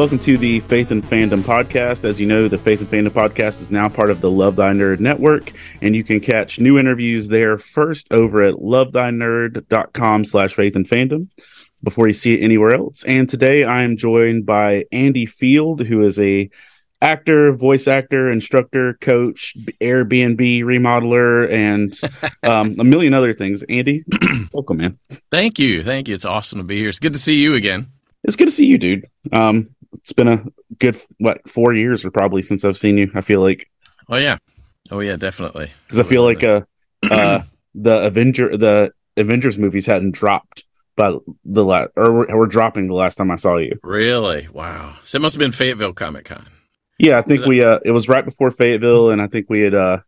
Welcome to the Faith and Fandom podcast. As you know, the Faith and Fandom podcast is now part of the Love Thy Nerd network, and you can catch new interviews there first over at lovethynerd.com slash faith and fandom before you see it anywhere else. And today I am joined by Andy Field, who is a actor, voice actor, instructor, coach, Airbnb remodeler, and um, a million other things. Andy, welcome, man. Thank you. Thank you. It's awesome to be here. It's good to see you again. It's good to see you, dude. Um, it's been a good what four years or probably since I've seen you. I feel like. Oh yeah, oh yeah, definitely. Because I feel like uh, uh, the Avenger, the Avengers movies hadn't dropped, but the last or were, were dropping the last time I saw you. Really? Wow. So it must have been Fayetteville Comic Con. Yeah, I think we uh, it was right before Fayetteville, and I think we had uh,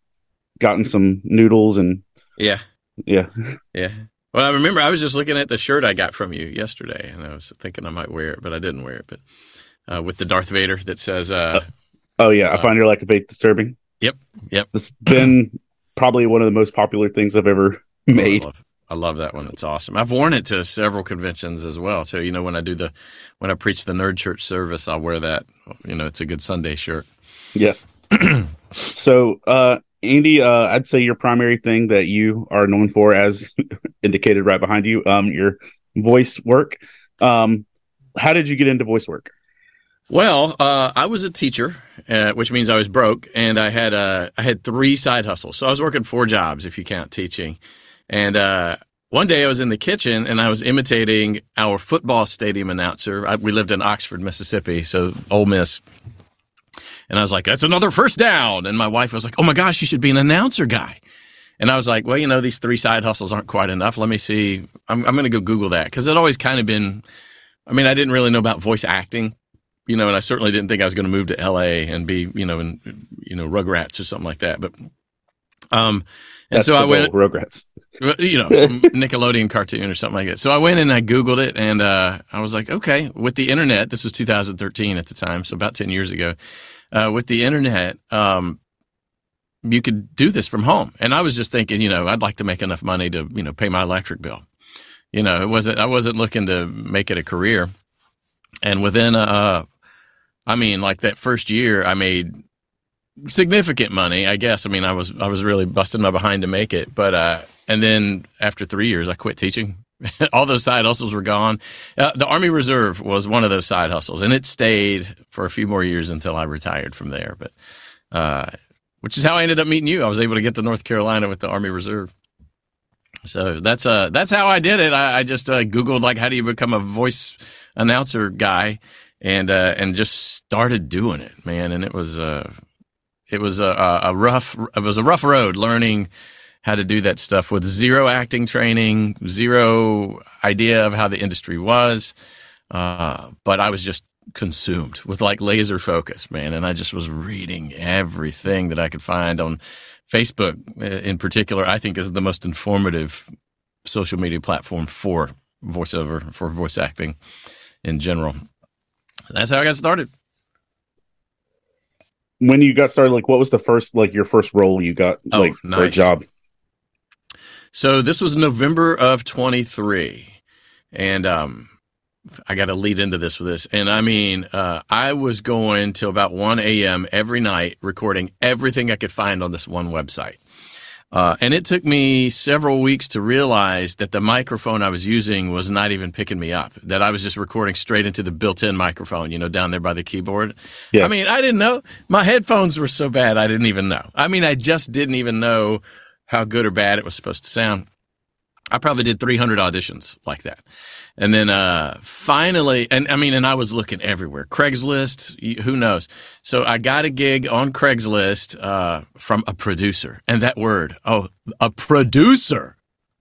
gotten some noodles and Yeah, yeah, yeah. Well, I remember I was just looking at the shirt I got from you yesterday, and I was thinking I might wear it, but I didn't wear it. But uh, with the Darth Vader that says, uh, oh yeah, I find your lack of faith disturbing. "Yep, yep." It's been probably one of the most popular things I've ever made. I love, I love that one. It's awesome. I've worn it to several conventions as well. So you know, when I do the when I preach the Nerd Church service, I'll wear that. You know, it's a good Sunday shirt. Yeah. so, uh, Andy, uh, I'd say your primary thing that you are known for, as indicated right behind you, um, your voice work. Um, how did you get into voice work? Well, uh, I was a teacher, uh, which means I was broke, and I had uh, I had three side hustles. So I was working four jobs if you count teaching. And uh, one day I was in the kitchen and I was imitating our football stadium announcer. I, we lived in Oxford, Mississippi, so Ole Miss. And I was like, "That's another first down." And my wife was like, "Oh my gosh, you should be an announcer guy." And I was like, "Well, you know, these three side hustles aren't quite enough. Let me see. I'm, I'm going to go Google that because it always kind of been. I mean, I didn't really know about voice acting you know, and I certainly didn't think I was going to move to L.A. and be, you know, in, you know, Rugrats or something like that. But, um, and That's so I went, goal, Rugrats. you know, some Nickelodeon cartoon or something like that. So I went and I Googled it and, uh, I was like, okay, with the internet, this was 2013 at the time. So about 10 years ago, uh, with the internet, um, you could do this from home. And I was just thinking, you know, I'd like to make enough money to, you know, pay my electric bill. You know, it wasn't, I wasn't looking to make it a career. And within, uh, I mean, like that first year, I made significant money. I guess. I mean, I was I was really busting my behind to make it, but uh, and then after three years, I quit teaching. All those side hustles were gone. Uh, the Army Reserve was one of those side hustles, and it stayed for a few more years until I retired from there. But uh, which is how I ended up meeting you. I was able to get to North Carolina with the Army Reserve. So that's uh that's how I did it. I, I just uh, googled like how do you become a voice announcer guy, and uh, and just started doing it, man. And it was uh, it was a, a rough it was a rough road learning how to do that stuff with zero acting training, zero idea of how the industry was. Uh, but I was just consumed with like laser focus, man. And I just was reading everything that I could find on Facebook, in particular. I think is the most informative social media platform for voiceover for voice acting in general. That's how I got started. When you got started, like, what was the first, like, your first role you got? Oh, like, nice. great job. So this was November of 23. And um, I got to lead into this with this. And I mean, uh, I was going till about 1 a.m. every night recording everything I could find on this one website. Uh, and it took me several weeks to realize that the microphone I was using was not even picking me up, that I was just recording straight into the built in microphone, you know, down there by the keyboard. Yeah. I mean, I didn't know. My headphones were so bad, I didn't even know. I mean, I just didn't even know how good or bad it was supposed to sound. I probably did 300 auditions like that. And then uh, finally, and I mean, and I was looking everywhere. Craigslist, who knows? So I got a gig on Craigslist uh, from a producer, and that word, oh, a producer.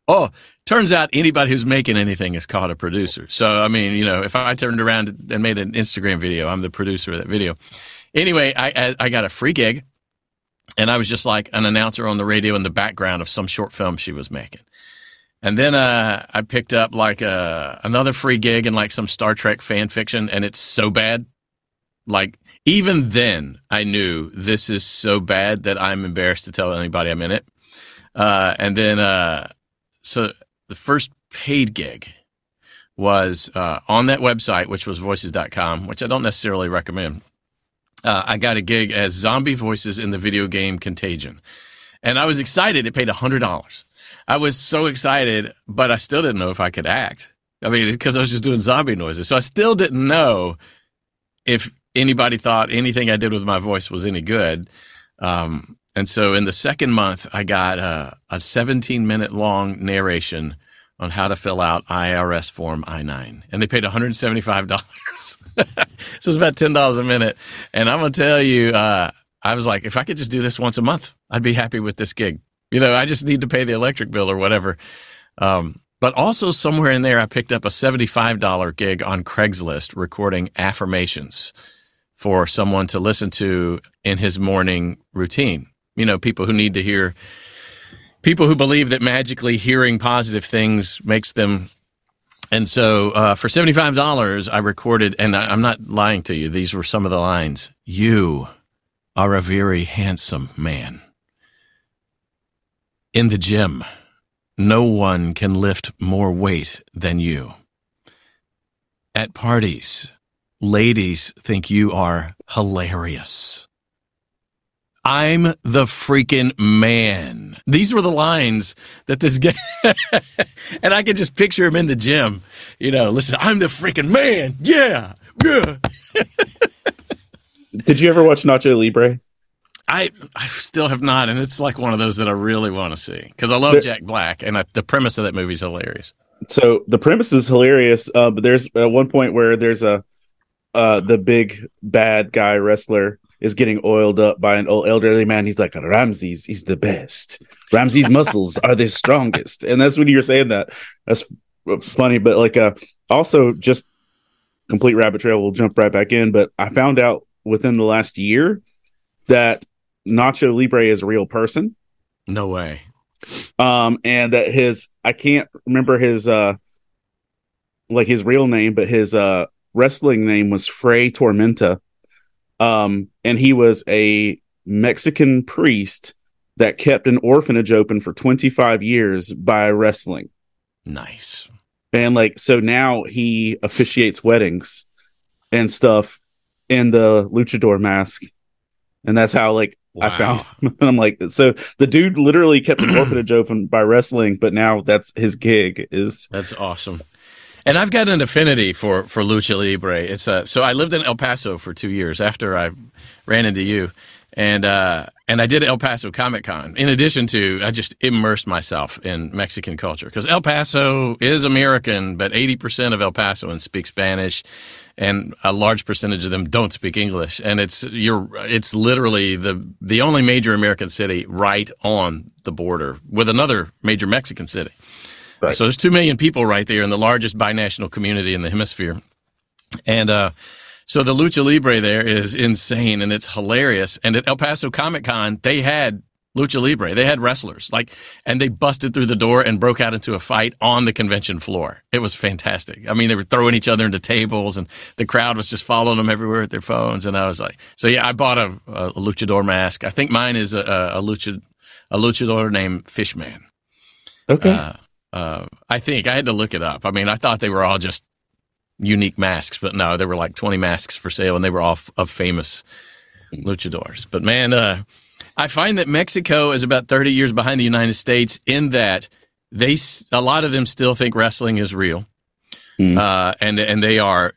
Oh, turns out anybody who's making anything is called a producer. So I mean, you know, if I turned around and made an Instagram video, I'm the producer of that video. Anyway, I I, I got a free gig, and I was just like an announcer on the radio in the background of some short film she was making. And then uh, I picked up like a, another free gig in like some Star Trek fan fiction, and it's so bad. Like even then, I knew this is so bad that I'm embarrassed to tell anybody I'm in it. Uh, and then, uh, so the first paid gig was uh, on that website, which was voices.com, which I don't necessarily recommend. Uh, I got a gig as zombie voices in the video game Contagion. And I was excited. It paid $100. I was so excited, but I still didn't know if I could act. I mean, because I was just doing zombie noises. So I still didn't know if anybody thought anything I did with my voice was any good. Um, and so in the second month, I got a, a 17 minute long narration on how to fill out IRS Form I 9. And they paid $175. so it's about $10 a minute. And I'm going to tell you, uh, I was like, if I could just do this once a month, I'd be happy with this gig. You know, I just need to pay the electric bill or whatever. Um, but also, somewhere in there, I picked up a $75 gig on Craigslist recording affirmations for someone to listen to in his morning routine. You know, people who need to hear people who believe that magically hearing positive things makes them. And so uh, for $75, I recorded, and I, I'm not lying to you, these were some of the lines. You are a very handsome man. In the gym, no one can lift more weight than you. At parties, ladies think you are hilarious. I'm the freaking man. These were the lines that this guy, and I could just picture him in the gym. You know, listen, I'm the freaking man. Yeah, yeah. Did you ever watch Nacho Libre? I, I still have not, and it's like one of those that I really want to see because I love there, Jack Black, and I, the premise of that movie is hilarious. So the premise is hilarious, uh, but there's at one point where there's a uh, the big bad guy wrestler is getting oiled up by an old elderly man. He's like, Ramses, he's the best. Ramses' muscles are the strongest. And that's when you're saying that. That's funny. But like, uh, also just complete rabbit trail. We'll jump right back in. But I found out within the last year that Nacho Libre is a real person. No way. Um, and that his, I can't remember his, uh, like his real name, but his, uh, wrestling name was Fray Tormenta um, and he was a Mexican priest that kept an orphanage open for 25 years by wrestling. Nice. And like, so now he officiates weddings and stuff in the luchador mask. And that's how, like, wow. I found, I'm like, so the dude literally kept the orphanage open by wrestling, but now that's his gig is. That's awesome. And I've got an affinity for for lucha libre. It's uh, so I lived in El Paso for two years after I ran into you, and uh, and I did El Paso Comic Con. In addition to, I just immersed myself in Mexican culture because El Paso is American, but eighty percent of El Pasoans speak Spanish, and a large percentage of them don't speak English. And it's you're it's literally the the only major American city right on the border with another major Mexican city. Right. So there's two million people right there in the largest binational community in the hemisphere, and uh, so the lucha libre there is insane and it's hilarious. And at El Paso Comic Con, they had lucha libre. They had wrestlers like, and they busted through the door and broke out into a fight on the convention floor. It was fantastic. I mean, they were throwing each other into tables, and the crowd was just following them everywhere with their phones. And I was like, so yeah, I bought a, a luchador mask. I think mine is a, a lucha a luchador named Fishman. Okay. Uh, uh, I think I had to look it up. I mean, I thought they were all just unique masks, but no, there were like 20 masks for sale, and they were all of famous luchadors. But man, uh, I find that Mexico is about 30 years behind the United States in that they a lot of them still think wrestling is real, mm. uh, and and they are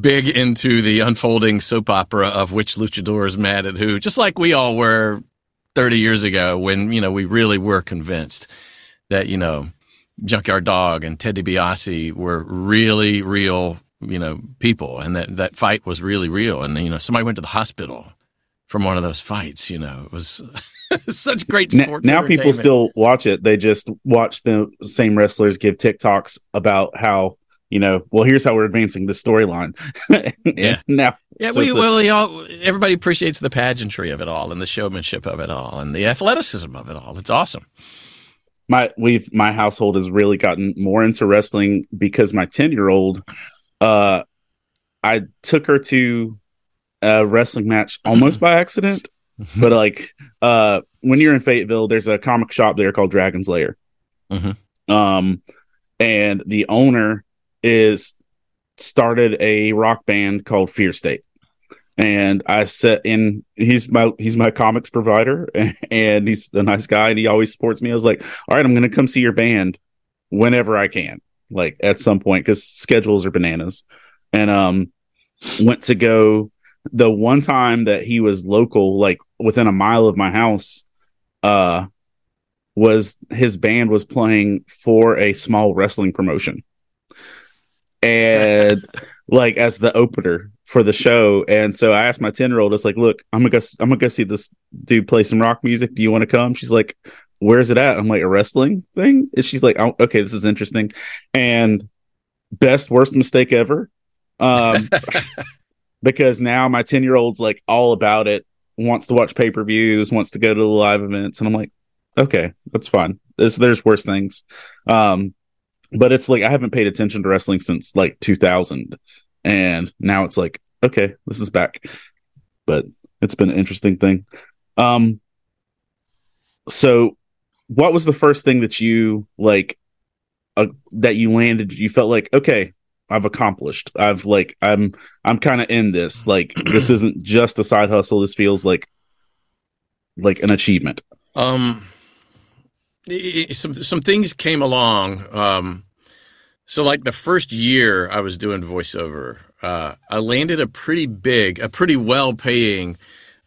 big into the unfolding soap opera of which luchador is mad at who, just like we all were 30 years ago when you know we really were convinced that you know Junkyard Dog and Ted DiBiase were really real, you know, people, and that that fight was really real. And you know, somebody went to the hospital from one of those fights. You know, it was such great sports. Now, now people still watch it. They just watch the same wrestlers give TikToks about how you know, well, here's how we're advancing the storyline. yeah. Now, yeah, so we, well, we all, everybody appreciates the pageantry of it all and the showmanship of it all and the athleticism of it all. It's awesome my we've my household has really gotten more into wrestling because my 10 year old uh i took her to a wrestling match almost by accident but like uh when you're in fayetteville there's a comic shop there called dragon's lair mm-hmm. um and the owner is started a rock band called Fear State. And I set in he's my he's my comics provider and he's a nice guy and he always supports me. I was like, all right, I'm gonna come see your band whenever I can, like at some point, because schedules are bananas. And um went to go the one time that he was local, like within a mile of my house, uh was his band was playing for a small wrestling promotion and like as the opener for the show. And so I asked my 10 year old, it's like, look, I'm gonna go, I'm gonna go see this dude play some rock music. Do you want to come? She's like, where's it at? I'm like, a wrestling thing? And she's like, oh, okay, this is interesting. And best, worst mistake ever. Um, because now my 10 year old's like all about it, wants to watch pay per views, wants to go to the live events. And I'm like, okay, that's fine. There's, there's worse things. Um, but it's like I haven't paid attention to wrestling since like 2000, and now it's like okay, this is back. But it's been an interesting thing. Um, so what was the first thing that you like uh, that you landed? You felt like okay, I've accomplished. I've like I'm I'm kind of in this. Like this isn't just a side hustle. This feels like like an achievement. Um some some things came along. Um, so like the first year I was doing voiceover, uh, I landed a pretty big, a pretty well paying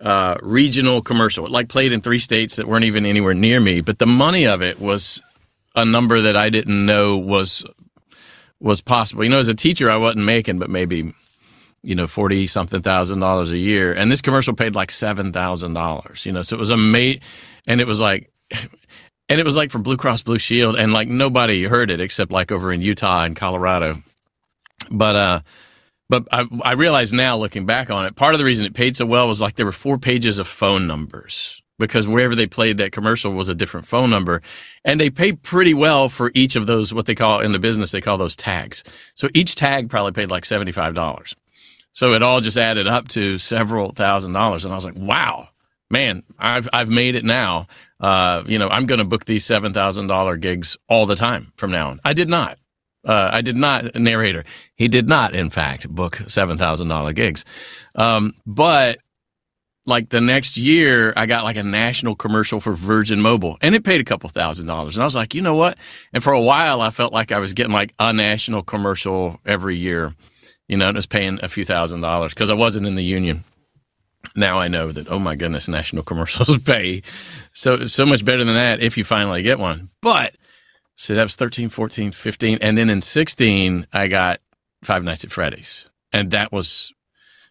uh, regional commercial. It like played in three states that weren't even anywhere near me, but the money of it was a number that I didn't know was was possible. You know, as a teacher, I wasn't making, but maybe you know forty something thousand dollars a year, and this commercial paid like seven thousand dollars. You know, so it was a mate, and it was like and it was like for Blue Cross Blue Shield, and like nobody heard it except like over in Utah and Colorado. But uh, but I, I realize now looking back on it, part of the reason it paid so well was like there were four pages of phone numbers because wherever they played that commercial was a different phone number, and they paid pretty well for each of those what they call in the business they call those tags. So each tag probably paid like seventy five dollars. So it all just added up to several thousand dollars, and I was like, wow man, I've I've made it now. Uh, you know, I'm going to book these seven thousand dollar gigs all the time from now on. I did not. Uh, I did not. Narrator. He did not, in fact, book seven thousand dollar gigs. Um, but like the next year, I got like a national commercial for Virgin Mobile, and it paid a couple thousand dollars. And I was like, you know what? And for a while, I felt like I was getting like a national commercial every year. You know, and it was paying a few thousand dollars because I wasn't in the union now I know that oh my goodness, national commercials pay so so much better than that if you finally get one. But so that was 13, 14, 15 and then in 16 I got Five Nights at Freddy's. And that was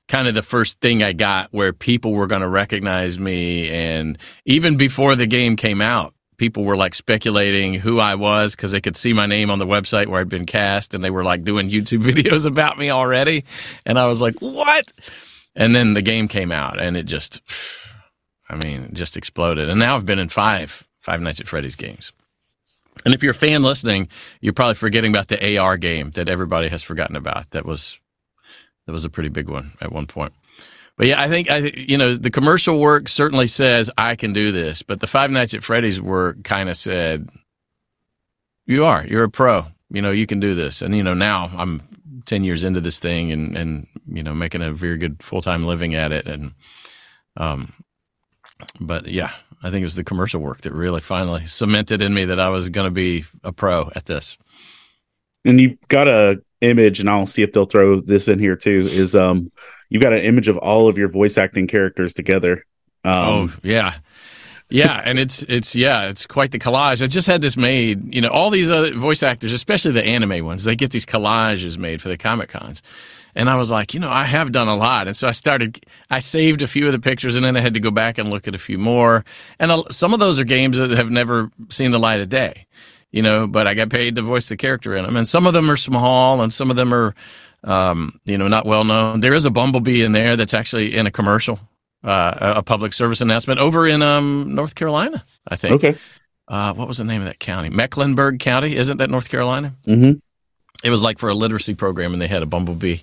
kind of the first thing I got where people were going to recognize me and even before the game came out people were like speculating who I was because they could see my name on the website where I'd been cast and they were like doing YouTube videos about me already. And I was like, what? And then the game came out and it just, I mean, just exploded. And now I've been in five Five Nights at Freddy's games. And if you're a fan listening, you're probably forgetting about the AR game that everybody has forgotten about. That was that was a pretty big one at one point. But yeah, I think I you know the commercial work certainly says I can do this, but the Five Nights at Freddy's work kind of said you are you're a pro. You know you can do this, and you know now I'm 10 years into this thing and, and you know, making a very good full time living at it. And, um, but yeah, I think it was the commercial work that really finally cemented in me that I was going to be a pro at this. And you've got a image, and I'll see if they'll throw this in here too. Is um, you've got an image of all of your voice acting characters together. Um, oh yeah, yeah, and it's it's yeah, it's quite the collage. I just had this made. You know, all these other voice actors, especially the anime ones, they get these collages made for the comic cons. And I was like, you know, I have done a lot, and so I started. I saved a few of the pictures, and then I had to go back and look at a few more. And some of those are games that have never seen the light of day, you know. But I got paid to voice the character in them, and some of them are small, and some of them are, um, you know, not well known. There is a Bumblebee in there that's actually in a commercial uh, a public service announcement over in um, North Carolina, I think. Okay. Uh, what was the name of that county? Mecklenburg County, isn't that North Carolina? Mm-hmm. It was like for a literacy program, and they had a bumblebee,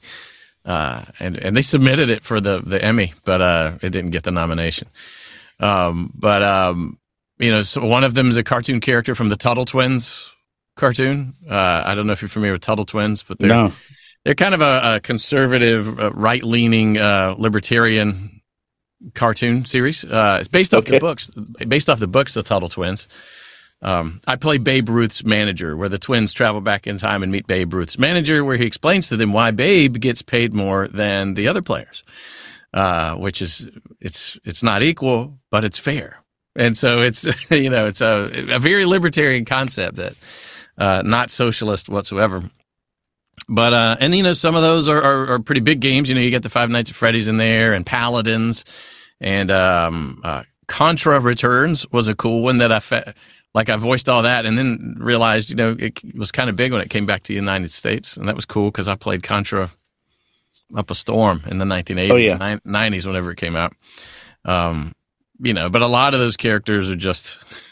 uh, and and they submitted it for the the Emmy, but uh, it didn't get the nomination. Um, but um, you know, so one of them is a cartoon character from the Tuttle Twins cartoon. Uh, I don't know if you're familiar with Tuttle Twins, but they're No. they're kind of a, a conservative, uh, right leaning, uh, libertarian cartoon series. Uh, it's based off Okay. the books, based off the books, the Tuttle Twins. Um, I play Babe Ruth's manager, where the twins travel back in time and meet Babe Ruth's manager, where he explains to them why Babe gets paid more than the other players, uh, which is it's it's not equal, but it's fair. And so it's you know it's a, a very libertarian concept that uh, not socialist whatsoever. But uh, and you know some of those are, are, are pretty big games. You know you get the Five Nights at Freddy's in there and Paladins and um, uh, Contra Returns was a cool one that I fe- like. I voiced all that and then realized you know it was kind of big when it came back to the United States and that was cool because I played Contra up a storm in the 1980s Oh, yeah. and 90s whenever it came out. Um, you know, but a lot of those characters are just.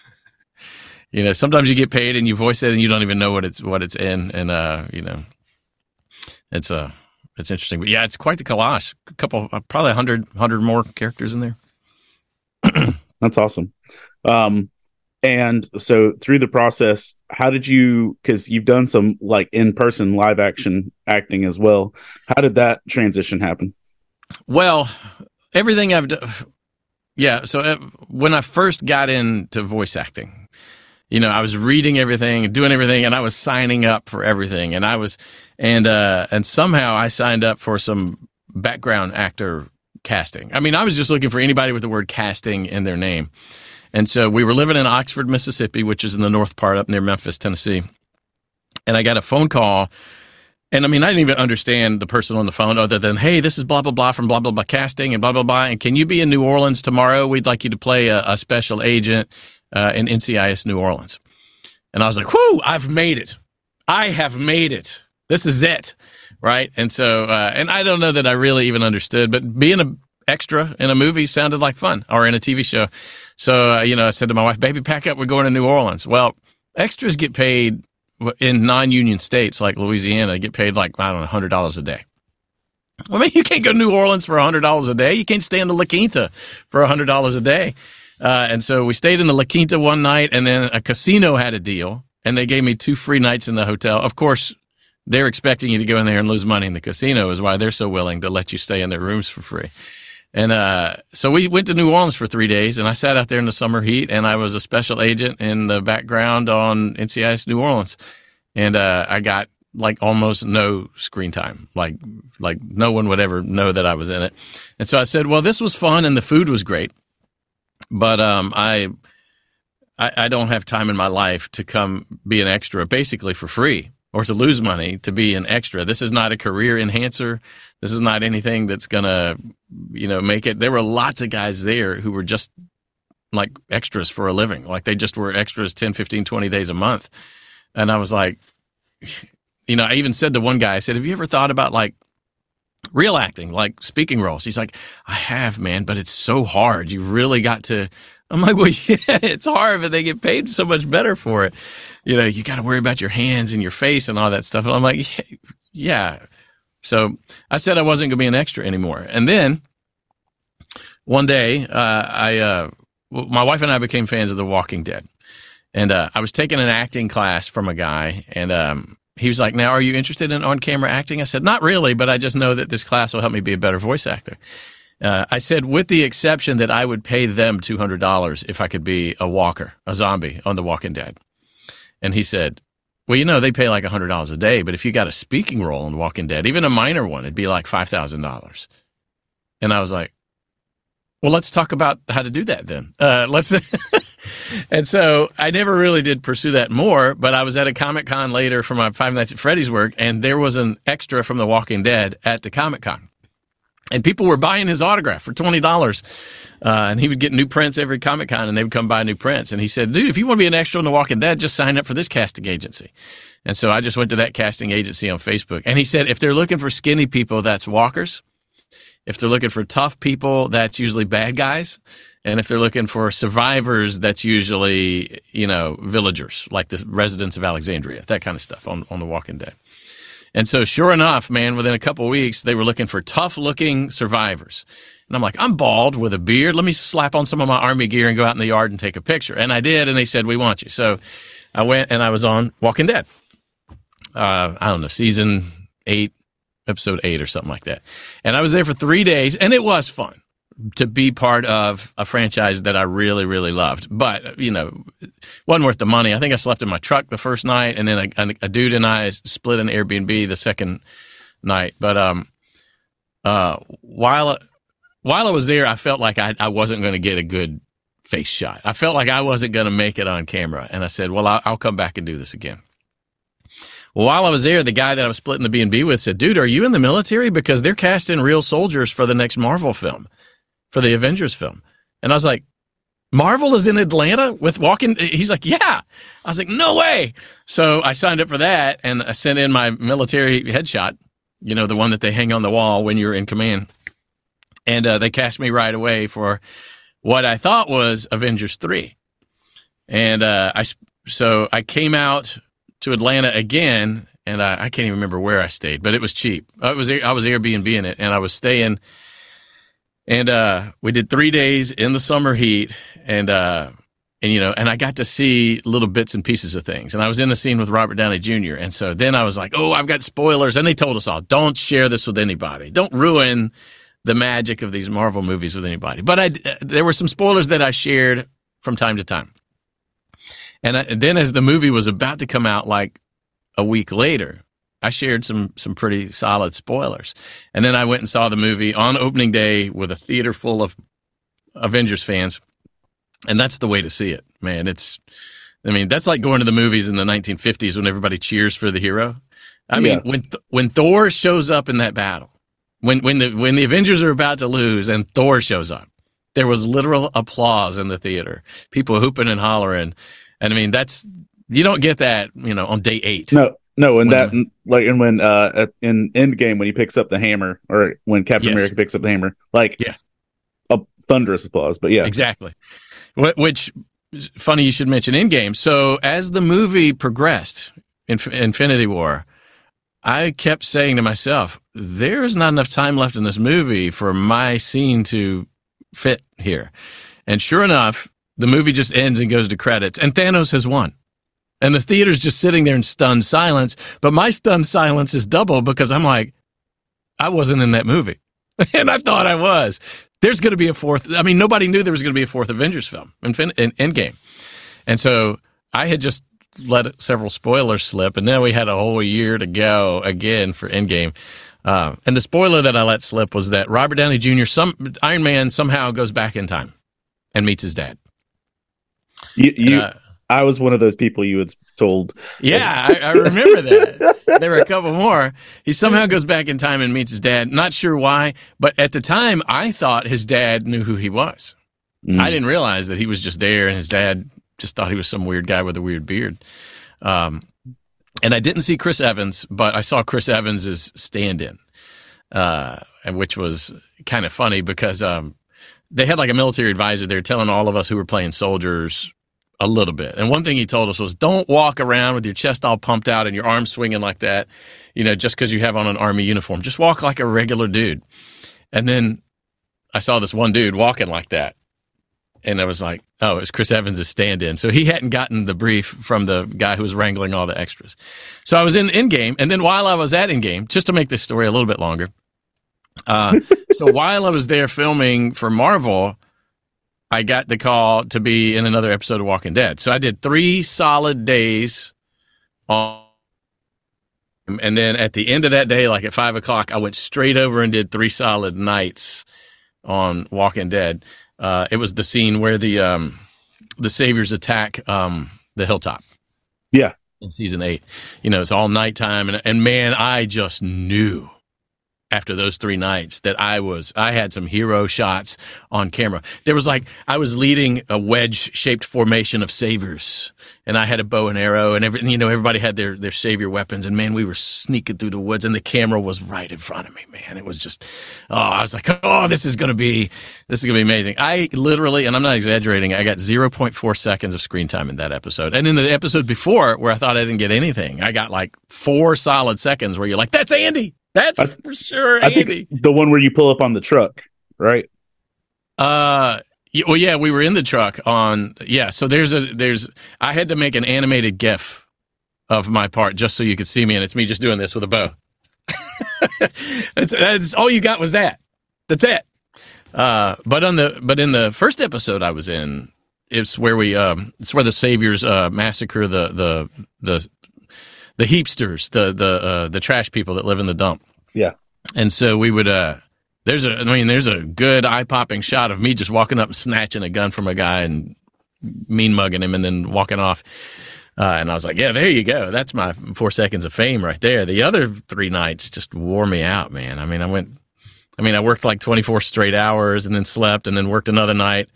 You know, sometimes you get paid and you voice it and you don't even know what it's what it's in, and uh, you know, it's uh it's interesting. But yeah, it's quite the collage. A couple, uh, probably a hundred, hundred more characters in there. That's awesome. Um, and so through the process, how did you? Because you've done some like in person live action acting as well. How did that transition happen? Well, everything I've done, yeah. So uh, when I first got into voice acting, you know, I was reading everything, doing everything, and I was signing up for everything, and I was, and uh, and somehow I signed up for some background actor casting. I mean, I was just looking for anybody with the word casting in their name. And so we were living in Oxford, Mississippi, which is in the north part up near Memphis, Tennessee. And I got a phone call. And I mean, I didn't even understand the person on the phone other than, hey, this is blah, blah, blah from blah, blah, blah casting and blah, blah, blah. And can you be in New Orleans tomorrow? We'd like you to play a, a special agent uh, in NCIS New Orleans. And I was like, whoo, I've made it. I have made it. This is it. Right. And so, uh, and I don't know that I really even understood, but being a extra in a movie sounded like fun or in a TV show. So, uh, you know, I said to my wife, baby, pack up. We're going to New Orleans. Well, extras get paid in non union states like Louisiana, get paid like, I don't know, $100 a day. I mean, you can't go to New Orleans for $100 a day. You can't stay in the La Quinta for $100 a day. Uh, and so we stayed in the La Quinta one night, and then a casino had a deal, and they gave me two free nights in the hotel. Of course, they're expecting you to go in there and lose money in the casino, is why they're so willing to let you stay in their rooms for free. And uh, so we went to New Orleans for three days, and I sat out there in the summer heat, and I was a special agent in the background on NCIS New Orleans, and uh, I got like almost no screen time, like like no one would ever know that I was in it. And so I said, "Well, this was fun, and the food was great, but um, I, I I don't have time in my life to come be an extra, basically for free." Or to lose money to be an extra. This is not a career enhancer. This is not anything that's gonna you know, make it. There were lots of guys there who were just like extras for a living. Like they just were extras 10, 15, 20 days a month. And I was like, you know, I even said to one guy, I said, have you ever thought about like real acting, like speaking roles? He's like, I have, man, but it's so hard. You really got to. I'm like, well, yeah, it's hard, but they get paid so much better for it. You know, you got to worry about your hands and your face and all that stuff. And I'm like, yeah. So I said I wasn't going to be an extra anymore. And then one day, uh, I, uh, my wife and I became fans of The Walking Dead. And uh, I was taking an acting class from a guy, and um, he was like, Now, are you interested in on camera acting? I said, Not really, but I just know that this class will help me be a better voice actor. Uh, I said, with the exception that I would pay them $200 if I could be a walker, a zombie on The Walking Dead. And he said, well, you know, they pay like $100 a day, but if you got a speaking role in Walking Dead, even a minor one, it'd be like $5,000. And I was like, well, let's talk about how to do that then. Uh, let's. and so I never really did pursue that more, but I was at a Comic Con later for my Five Nights at Freddy's work, and there was an extra from The Walking Dead at the Comic Con. And people were buying his autograph for twenty dollars, uh, and he would get new prints every Comic Con, and they would come buy new prints. And he said, "Dude, if you want to be an extra in The Walking Dead, just sign up for this casting agency." And so I just went to that casting agency on Facebook, and he said, "If they're looking for skinny people, that's walkers. If they're looking for tough people, that's usually bad guys." And if they're looking for survivors, that's usually, you know, villagers, like the residents of Alexandria, that kind of stuff on, on The Walking Dead. And so, sure enough, man, within a couple weeks, they were looking for tough looking survivors. And I'm like, I'm bald with a beard. Let me slap on some of my army gear and go out in the yard and take a picture. And I did. And they said, We want you. So I went and I was on Walking Dead. Uh, I don't know, season eight, episode eight or something like that. And I was there for three days and it was fun to be part of a franchise that I really, really loved. But, you know, wasn't worth the money. I think I slept in my truck the first night and then a, a, dude and I split an Airbnb the second night. But, um, uh, while, while I was there, I felt like I, I wasn't going to get a good face shot. I felt like I wasn't going to make it on camera. And I said, well, I'll, I'll come back and do this again. Well, while I was there, the guy that I was splitting the B&B with said, dude, are you in the military? Because they're casting real soldiers for the next Marvel film, for the Avengers film. And I was like, Marvel is in Atlanta with walking. He's like, yeah. I was like, no way. So I signed up for that and I sent in my military headshot, you know, the one that they hang on the wall when you're in command. And uh, they cast me right away for what I thought was Avengers 3. And uh, I, so I came out to Atlanta again, and I, I, can't even remember where I stayed, but it was cheap. I was I was Airbnb in it, and I was staying, and uh, we did three days in the summer heat, and uh, and you know, and I got to see little bits and pieces of things, and I was in the scene with Robert Downey Jr., and so then I was like, oh, I've got spoilers, and they told us all, don't share this with anybody, don't ruin the magic of these Marvel movies with anybody. But I, there were some spoilers that I shared from time to time. And, I, and then as the movie was about to come out, like a week later, I shared some some pretty solid spoilers. And then I went and saw the movie on opening day with a theater full of Avengers fans. And that's the way to see it, man. It's I mean, that's like going to the movies in the 1950s when everybody cheers for the hero. I mean, when when Thor shows up in that battle, when when the when the Avengers are about to lose and Thor shows up, there was literal applause in the theater. People hooping and hollering. And I mean, that's you don't get that, you know, on day eight. No, no, and that like and when uh in Endgame when he picks up the hammer or when Captain yes. America picks up the hammer, like yeah, a thunderous applause. But yeah, exactly. Which funny you should mention Endgame. So as the movie progressed, in Infinity War, I kept saying to myself, "There is not enough time left in this movie for my scene to fit here." And sure enough, the movie just ends and goes to credits, and Thanos has won. And the theater's just sitting there in stunned silence. But my stunned silence is double because I'm like, I wasn't in that movie. and I thought I was. There's going to be a fourth. I mean, nobody knew there was going to be a fourth Avengers film in, in Endgame. And so I had just let several spoilers slip, and then we had a whole year to go again for Endgame. Uh, and the spoiler that I let slip was that Robert Downey Jr., some Iron Man, somehow goes back in time and meets his dad. You, you uh, I was one of those people you had told. Yeah, I, I remember that. there were a couple more. He somehow goes back in time and meets his dad. Not sure why, but at the time, I thought his dad knew who he was. Mm. I didn't realize that he was just there, and his dad just thought he was some weird guy with a weird beard. Um, and I didn't see Chris Evans, but I saw Chris Evans's stand-in, uh, which was kind of funny because um, they had like a military advisor there telling all of us who were playing soldiers a little bit. And one thing he told us was don't walk around with your chest all pumped out and your arms swinging like that, you know, just because you have on an army uniform. Just walk like a regular dude. And then I saw this one dude walking like that. And I was like, oh, it's Chris Evans' stand in. So he hadn't gotten the brief from the guy who was wrangling all the extras. So I was in Endgame. And then while I was at Endgame, just to make this story a little bit longer, uh, so while I was there filming for Marvel, I got the call to be in another episode of Walking Dead. So I did three solid days on. And then at the end of that day, like at five o'clock, I went straight over and did three solid nights on Walking Dead. Uh, it was the scene where the um, the saviors attack um, the hilltop. Yeah, in season eight, you know, it's all nighttime, and and man, I just knew after those three nights that I was I had some hero shots on camera. There was like I was leading a wedge shaped formation of saviors and I had a bow and arrow and every you know everybody had their their savior weapons and man we were sneaking through the woods and the camera was right in front of me man it was just oh I was like oh this is going to be this is going to be amazing. I literally and I'm not exaggerating I got 0.4 seconds of screen time in that episode. And in the episode before where I thought I didn't get anything I got like 4 solid seconds where you're like that's Andy that's I, for sure, I Andy. the one where you pull up on the truck, right? Uh, well, yeah, we were in the truck on. Yeah, so there's a there's. I had to make an animated GIF of my part just so you could see me, and it's me just doing this with a bow. that's, that's all you got was that. That's it. Uh, but on the but in the first episode I was in, it's where we um, it's where the saviors uh, massacre the the the the heapsters, the the uh, the trash people that live in the dump. Yeah. And so we would uh there's a I mean there's a good eye popping shot of me just walking up and snatching a gun from a guy and mean mugging him and then walking off. Uh, and I was like, yeah, there you go. That's my four seconds of fame right there. The other three nights just wore me out, man. I mean, I went, I mean, I worked like 24 straight hours and then slept and then worked another night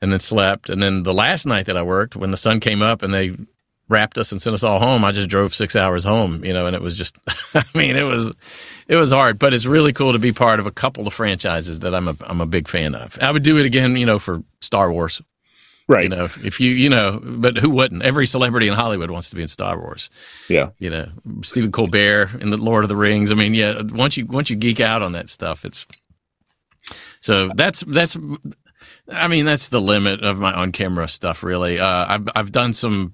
and then slept. And then the last night that I worked, when the sun came up and they wrapped us and sent us all home, I just drove six hours home, you know, and it was just, I mean, it was, it was hard, but it's really cool to be part of a couple of franchises that I'm a, I'm a big fan of. I would do it again, you know, for Star Wars. Right. You know, if, if you, you know, but who wouldn't? Every celebrity in Hollywood wants to be in Star Wars. Yeah. You know, Stephen Colbert in the Lord of the Rings. I mean, yeah, once you, once you geek out on that stuff, it's, so that's, that's, I mean, that's the limit of my on camera stuff, really. Uh, I've, I've done some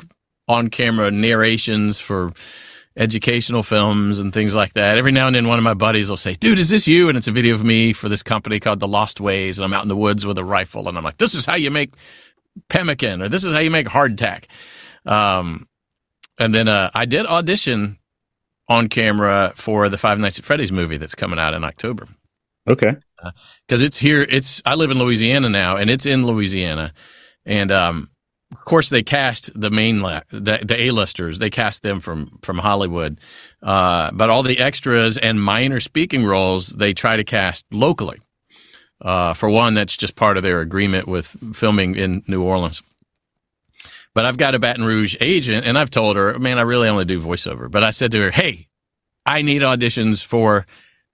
on camera narrations for educational films and things like that. Every now and then, one of my buddies will say, Dude, is this you? And it's a video of me for this company called The Lost Ways. And I'm out in the woods with a rifle. And I'm like, This is how you make pemmican, or this is how you make hardtack. Um, and then uh, I did audition on camera for the Five Nights at Freddy's movie that's coming out in October. Okay. Because uh, it's here. It's I live in Louisiana now, and it's in Louisiana, and um, course they cast the main la- the, the A-listers. They cast them from from Hollywood, uh, but all the extras and minor speaking roles they try to cast locally. Uh, for one, that's just part of their agreement with filming in New Orleans. But I've got a Baton Rouge agent, and I've told her, man, I really only do voiceover. But I said to her, hey, I need auditions for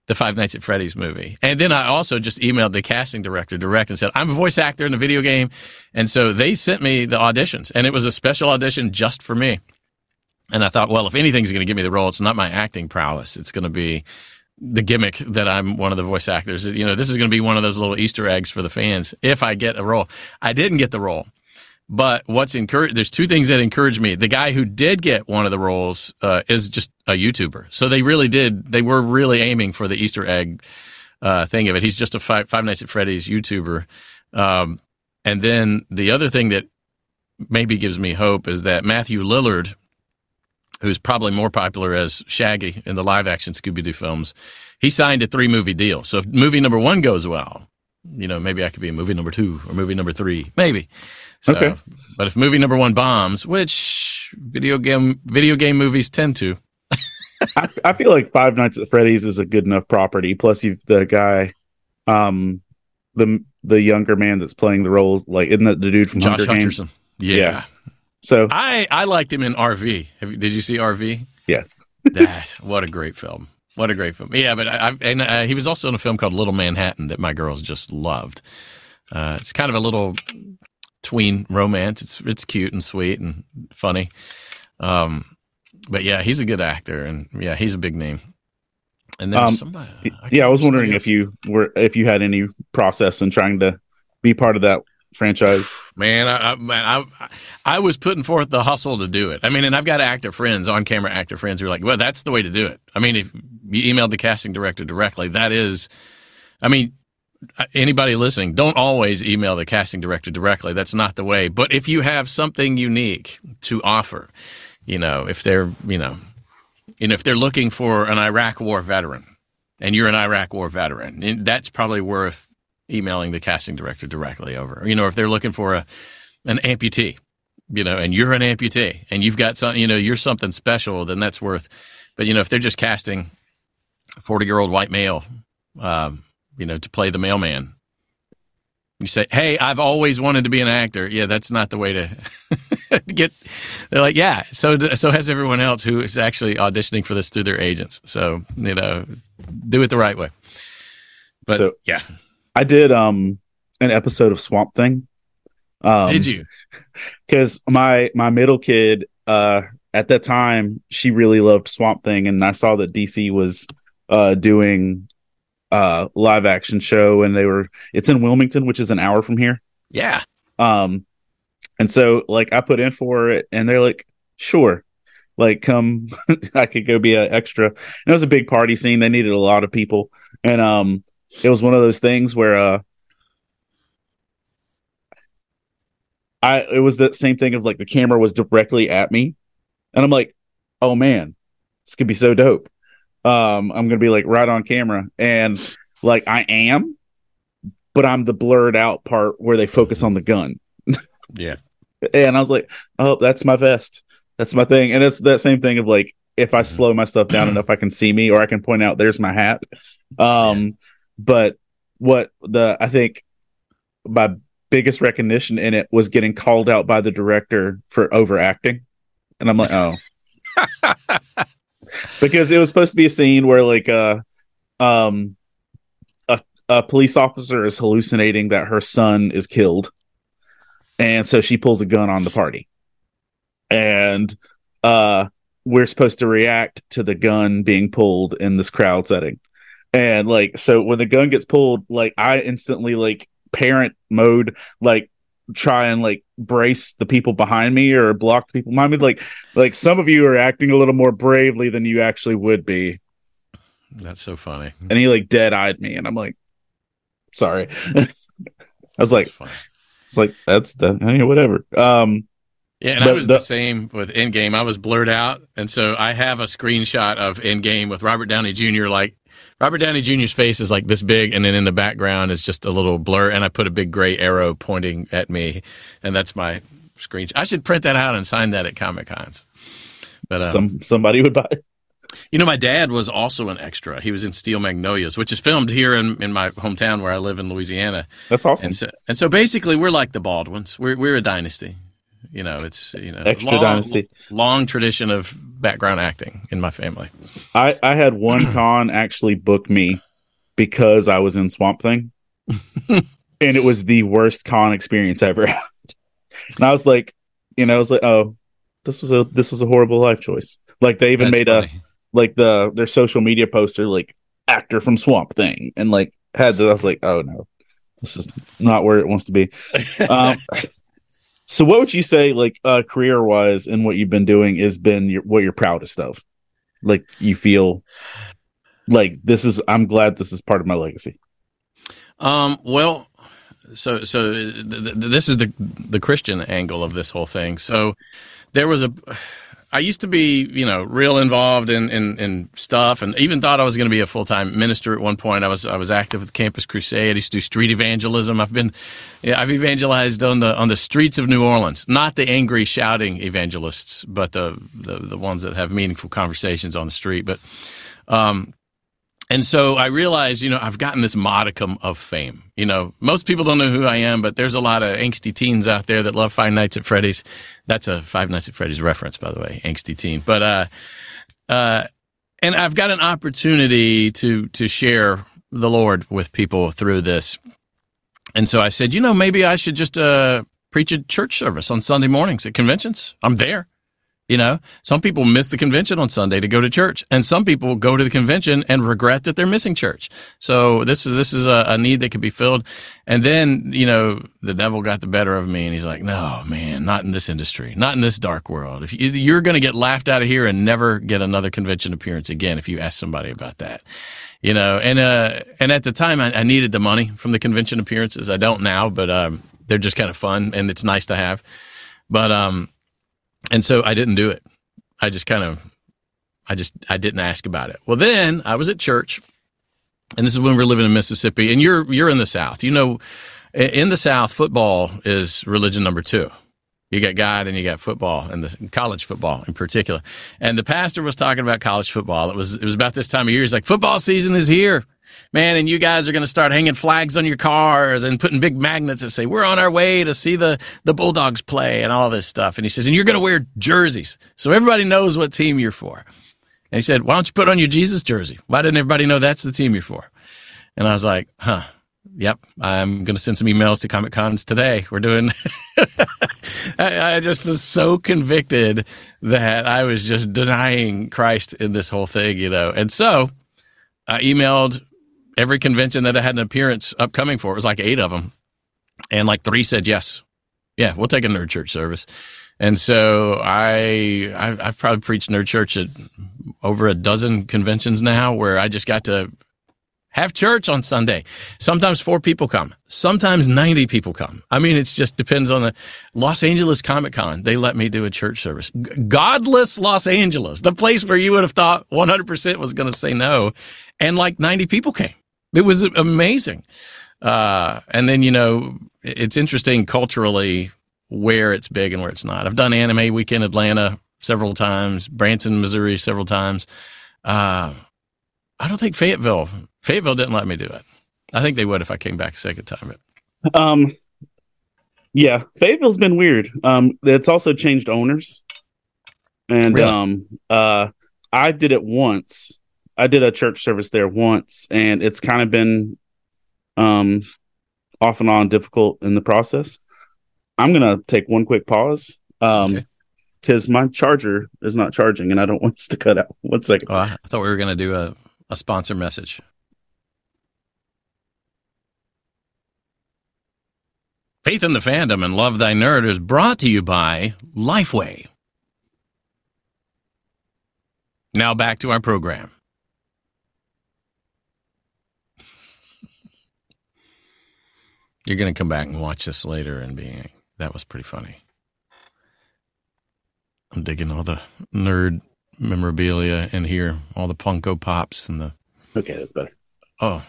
the Five Nights at Freddy's movie. And then I also just emailed the casting director direct and said, I'm a voice actor in the video game. And so they sent me the auditions, and it was a special audition just for me. And I thought, well, if anything's going to give me the role, it's not my acting prowess. It's going to be the gimmick that I'm one of the voice actors. You know, this is going to be one of those little Easter eggs for the fans if I get a role. I didn't get the role. But what's encouraged, there's two things that encourage me. The guy who did get one of the roles uh, is just a YouTuber. So they really did, they were really aiming for the Easter egg uh, thing of it. He's just a five, five Nights at Freddy's YouTuber. Um, and then the other thing that maybe gives me hope is that Matthew Lillard, who's probably more popular as Shaggy in the live action Scooby Doo films, he signed a three movie deal. So if movie number one goes well, you know, maybe I could be in movie number two or movie number three, maybe. So, Okay. But if movie number one bombs, which video game video game movies tend to, I, I feel like Five Nights at Freddy's is a good enough property. Plus, you've the guy, um, the the younger man that's playing the roles. Like, isn't that the dude from Josh Hunger Games? Hutcherson. Yeah. Yeah. So I I liked him in RV. Have, did you see RV? Yeah. that what a great film. What a great film. Yeah, but I, I and uh, he was also in a film called Little Manhattan that my girls just loved. Uh, it's kind of a little tween romance. It's it's cute and sweet and funny. Um, but yeah, he's a good actor, and yeah, he's a big name. And there's Um, somebody. yeah, I was wondering if you were if you had any process in trying to be part of that franchise. Man, I, I, man, I, I was putting forth the hustle to do it. I mean, and I've got actor friends, on camera actor friends who are like, well, that's the way to do it. I mean, if you emailed the casting director directly, that is, I mean, anybody listening, don't always email the casting director directly. That's not the way. But if you have something unique to offer, you know, if they're, you know, know, if they're looking for an Iraq war veteran and you're an Iraq war veteran, that's probably worth emailing the casting director directly over. You know, if they're looking for a an amputee, you know, and you're an amputee and you've got something, you know, you're something special, then that's worth. But you know, if they're just casting a forty year old white male, um, you know, to play the mailman, you say, "Hey, I've always wanted to be an actor." Yeah, that's not the way to get. They're like, "Yeah." So so has everyone else who is actually auditioning for this through their agents. So you know, do it the right way. But So- yeah, I did um an episode of Swamp Thing. Um, did you? because my my middle kid uh at that time she really loved swamp thing and i saw that dc was uh doing uh live action show and they were it's in wilmington which is an hour from here Yeah. Um, and so like I put in for it, and they're like, sure, like come, I could go be an extra. And it was a big party scene. They needed a lot of people, and um, it was one of those things where uh, I it was the same thing of like the camera was directly at me, and I'm like, oh man, this could be so dope. Um, I'm gonna be like right on camera, and like I am, but I'm the blurred out part where they focus on the gun. Yeah. And I was like, oh, that's my vest. That's my thing. And it's that same thing of like, if I slow my stuff down enough, I can see me or I can point out there's my hat. Um, but what the, I think my biggest recognition in it was getting called out by the director for overacting. And I'm like, oh, because it was supposed to be a scene where like, uh, um, a, a police officer is hallucinating that her son is killed. And so she pulls a gun on the party. And uh we're supposed to react to the gun being pulled in this crowd setting and like so when the gun gets pulled like i instantly like parent mode like try and like brace the people behind me or block the people behind me like like some of you are acting a little more bravely than you actually would be That's so funny. and he like dead-eyed me and i'm like sorry i was like it's like that's the I mean, whatever um Yeah, and I was the- the same with Endgame. I was blurred out, and so I have a screenshot of Endgame with Robert Downey Jr. Like Robert Downey Jr.'s face is like this big, and then in the background is just a little blur, and I put a big gray arrow pointing at me, and that's my screenshot. I should print that out and sign that at Comic Cons. But um, some somebody would buy it. you know, my dad was also an extra. He was in Steel Magnolias, which is filmed here in, in my hometown where I live in Louisiana. that's awesome And so, and so basically, we're like the Baldwins. We're we're a dynasty. You know, it's you know Extra long, dynasty. long tradition of background acting in my family. I, I had one con actually book me because I was in Swamp Thing, and it was the worst con experience I ever had. And I was like, you know, I was like, oh, this was a this was a horrible life choice. Like they even That's made a like the their social media poster like actor from Swamp Thing, and like had that I was like, oh no, this is not where it wants to be. Um, so what would you say, like uh, career wise, and what you've been doing has been your, what you're proudest of? Like you feel like this is. I'm glad this is part of my legacy. Um, well, so so th- th- this is the the Christian angle of this whole thing. So there was a. I used to be, you know, real involved in, in, in stuff, and even thought I was going to be a full time minister at one point. I was I was active with the Campus Crusade. I used to do street evangelism. I've been, yeah, I've evangelized on the on the streets of New Orleans, not the angry shouting evangelists, but the the, the ones that have meaningful conversations on the street. But um, and so I realized, you know, I've gotten this modicum of fame. You know, most people don't know who I am, but there's a lot of angsty teens out there that love Five Nights at Freddy's. That's a Five Nights at Freddy's reference, by the way, angsty teen. But uh, uh, and I've got an opportunity to to share the Lord with people through this. And so I said, you know, maybe I should just uh, preach a church service on Sunday mornings at conventions. I'm there. You know, some people miss the convention on Sunday to go to church, and some people go to the convention and regret that they're missing church. So this is this is a, a need that could be filled. And then you know, the devil got the better of me, and he's like, "No, man, not in this industry, not in this dark world. If you, you're going to get laughed out of here and never get another convention appearance again, if you ask somebody about that." You know, and uh, and at the time, I, I needed the money from the convention appearances. I don't now, but um, they're just kind of fun, and it's nice to have. But um, and so I didn't do it. I just kind of, I just, I didn't ask about it. Well, then I was at church, and this is when we're living in Mississippi, and you're you're in the South. You know, in the South, football is religion number two. You got God and you got football, and the college football in particular. And the pastor was talking about college football. It was it was about this time of year. He's like, football season is here man, and you guys are going to start hanging flags on your cars and putting big magnets that say we're on our way to see the the Bulldogs play and all this stuff. And he says, and you're going to wear jerseys so everybody knows what team you're for. And he said, why don't you put on your Jesus jersey? Why didn't everybody know that's the team you're for? And I was like, huh. Yep, I'm going to send some emails to Comic Cons today. We're doing. I, I just was so convicted that I was just denying Christ in this whole thing, you know. And so I emailed every convention that I had an appearance upcoming for. It was like eight of them. and like three said yes. Yeah, we'll take a nerd church service. And so I, I've, I've probably preached nerd church at over a dozen conventions now where I just got to have church on Sunday. Sometimes four people come. Sometimes 90 people come. I mean, it just depends on the Los Angeles Comic Con. They let me do a church service. Godless Los Angeles, the place where you would have thought 100% was going to say no. And like 90 people came. It was amazing. Uh, and then, you know, it's interesting culturally where it's big and where it's not. I've done Anime Weekend Atlanta several times, Branson, Missouri several times. Uh, I don't think Fayetteville Fayetteville didn't let me do it. I think they would if I came back a second time. But. Um, yeah, Fayetteville's been weird. Um, it's also changed owners, and really? um, uh, I did it once. I did a church service there once, and it's kind of been um off and on difficult in the process. I'm gonna take one quick pause. Um, because my charger is not charging, and I don't want us to cut out. One second. Oh, I thought we were gonna do a a sponsor message. Faith in the Fandom and Love Thy Nerd is brought to you by Lifeway. Now back to our program. You're going to come back and watch this later and be, that was pretty funny. I'm digging all the nerd memorabilia in here, all the Funko Pops and the. Okay, that's better. Oh.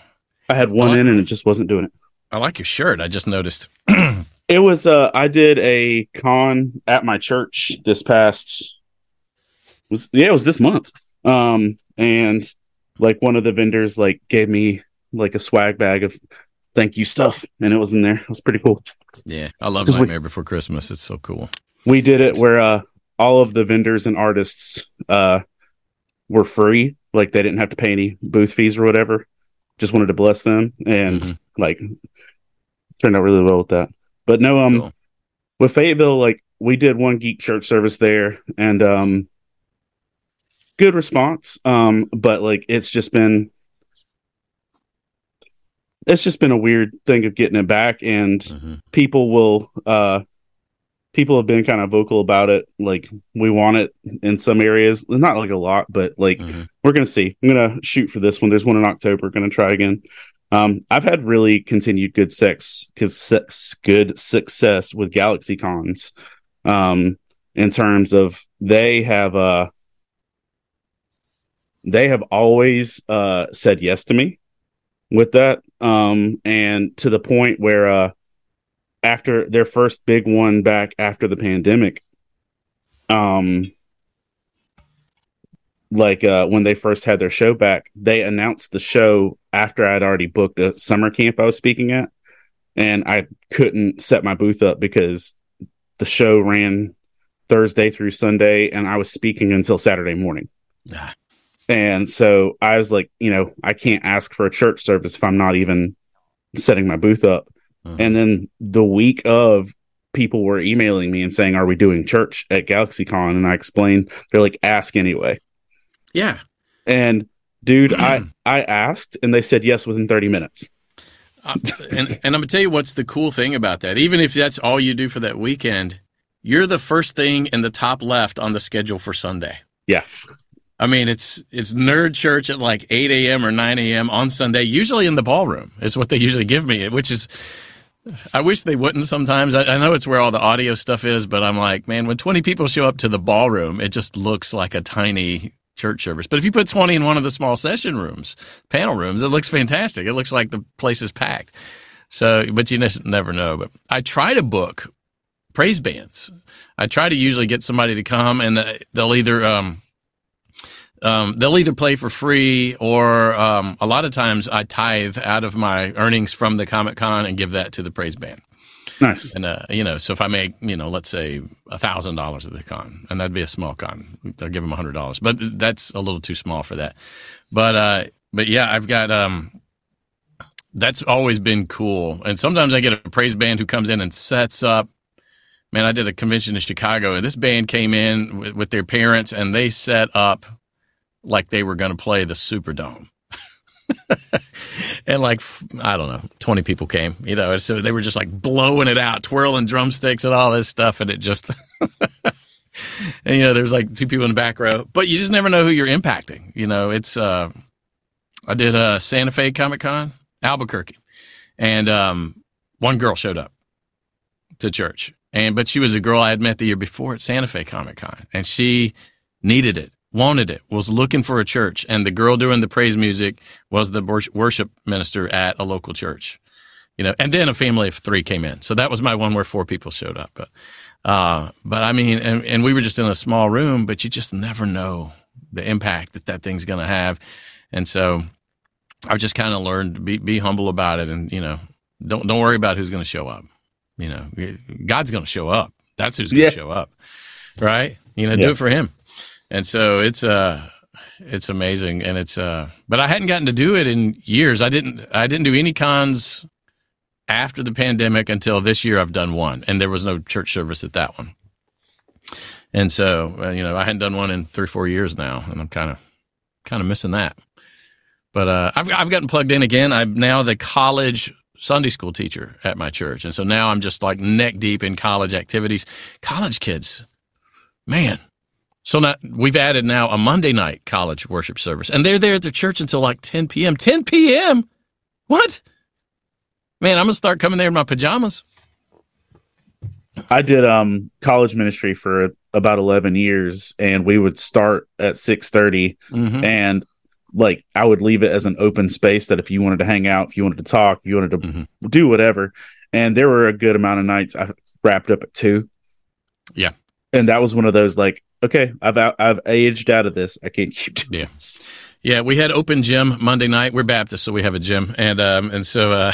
I had one in and it just wasn't doing it. I like your shirt. I just noticed. it was uh I did a con at my church this past was yeah, it was this month. Um and like one of the vendors like gave me like a swag bag of thank you stuff and it was in there. It was pretty cool. Yeah. I love Nightmare we, Before Christmas. It's so cool. We did it where uh all of the vendors and artists uh were free. Like they didn't have to pay any booth fees or whatever. Just wanted to bless them and mm-hmm. like turned out really well with that. But no, um, cool. with Fayetteville, like we did one geek church service there, and um, good response. Um, but like it's just been, it's just been a weird thing of getting it back, and mm-hmm. people will, uh, people have been kind of vocal about it. Like we want it in some areas, not like a lot, but like mm-hmm. we're gonna see. I'm gonna shoot for this one. There's one in October. Gonna try again. Um, I've had really continued good sex, because good success with Galaxy Cons, um, in terms of they have uh they have always uh said yes to me with that, um, and to the point where uh after their first big one back after the pandemic, um, like uh, when they first had their show back, they announced the show after I'd already booked a summer camp I was speaking at, and I couldn't set my booth up because the show ran Thursday through Sunday, and I was speaking until Saturday morning. Ah. And so I was like, you know, I can't ask for a church service if I'm not even setting my booth up. Mm-hmm. And then the week of, people were emailing me and saying, "Are we doing church at GalaxyCon?" And I explained, they're like, "Ask anyway." Yeah. And dude, I I asked and they said yes within 30 minutes. uh, and and I'm gonna tell you what's the cool thing about that. Even if that's all you do for that weekend, you're the first thing in the top left on the schedule for Sunday. Yeah. I mean, it's it's nerd church at like 8 a.m. or 9 a.m. on Sunday, usually in the ballroom is what they usually give me, which is I wish they wouldn't sometimes. I, I, know it's where all the audio stuff is, but I'm like, man, when 20 people show up to the ballroom, it just looks like a tiny church service. But if you put 20 in one of the small session rooms, panel rooms, it looks fantastic. It looks like the place is packed. So, but you just never know. But I try to book praise bands. I try to usually get somebody to come and they'll either, um, um, they'll either play for free or um, a lot of times I tithe out of my earnings from the Comic Con and give that to the praise band. Nice. And uh, you know, so if I make you know, let's say a thousand dollars at the con, and that'd be a small con, I'll give them a hundred dollars, but that's a little too small for that. But uh, but yeah, I've got um, that's always been cool. And sometimes I get a praise band who comes in and sets up. Man, I did a convention in Chicago, and this band came in with, with their parents, and they set up like they were going to play the Superdome. and like I don't know, twenty people came. You know, so they were just like blowing it out, twirling drumsticks and all this stuff, and it just. and you know, there's like two people in the back row, but you just never know who you're impacting. You know, it's. uh I did a Santa Fe Comic Con, Albuquerque, and um, one girl showed up to church, and but she was a girl I had met the year before at Santa Fe Comic Con, and she needed it wanted it, was looking for a church, and the girl doing the praise music was the worship minister at a local church. You know, and then a family of three came in. So that was my one where four people showed up. But, uh, but I mean, and, and we were just in a small room, but you just never know the impact that that thing's going to have. And so I've just kind of learned to be, be humble about it and, you know, don't, don't worry about who's going to show up. You know, God's going to show up. That's who's going to yeah. show up. Right. You know, yeah. do it for him and so it's uh it's amazing and it's uh but I hadn't gotten to do it in years. I didn't I didn't do any cons after the pandemic until this year I've done one and there was no church service at that one. And so, uh, you know, I hadn't done one in 3 4 years now and I'm kind of kind of missing that. But uh I've I've gotten plugged in again. I'm now the college Sunday school teacher at my church. And so now I'm just like neck deep in college activities. College kids. Man, so now we've added now a Monday night college worship service, and they're there at the church until like 10 p.m. 10 p.m. What? Man, I'm gonna start coming there in my pajamas. I did um college ministry for about 11 years, and we would start at 6:30, mm-hmm. and like I would leave it as an open space that if you wanted to hang out, if you wanted to talk, if you wanted to mm-hmm. do whatever, and there were a good amount of nights I wrapped up at two. Yeah, and that was one of those like okay, I've I've aged out of this. I can't keep doing yeah. this. Yeah, we had open gym Monday night. We're Baptist, so we have a gym, and um, and so uh,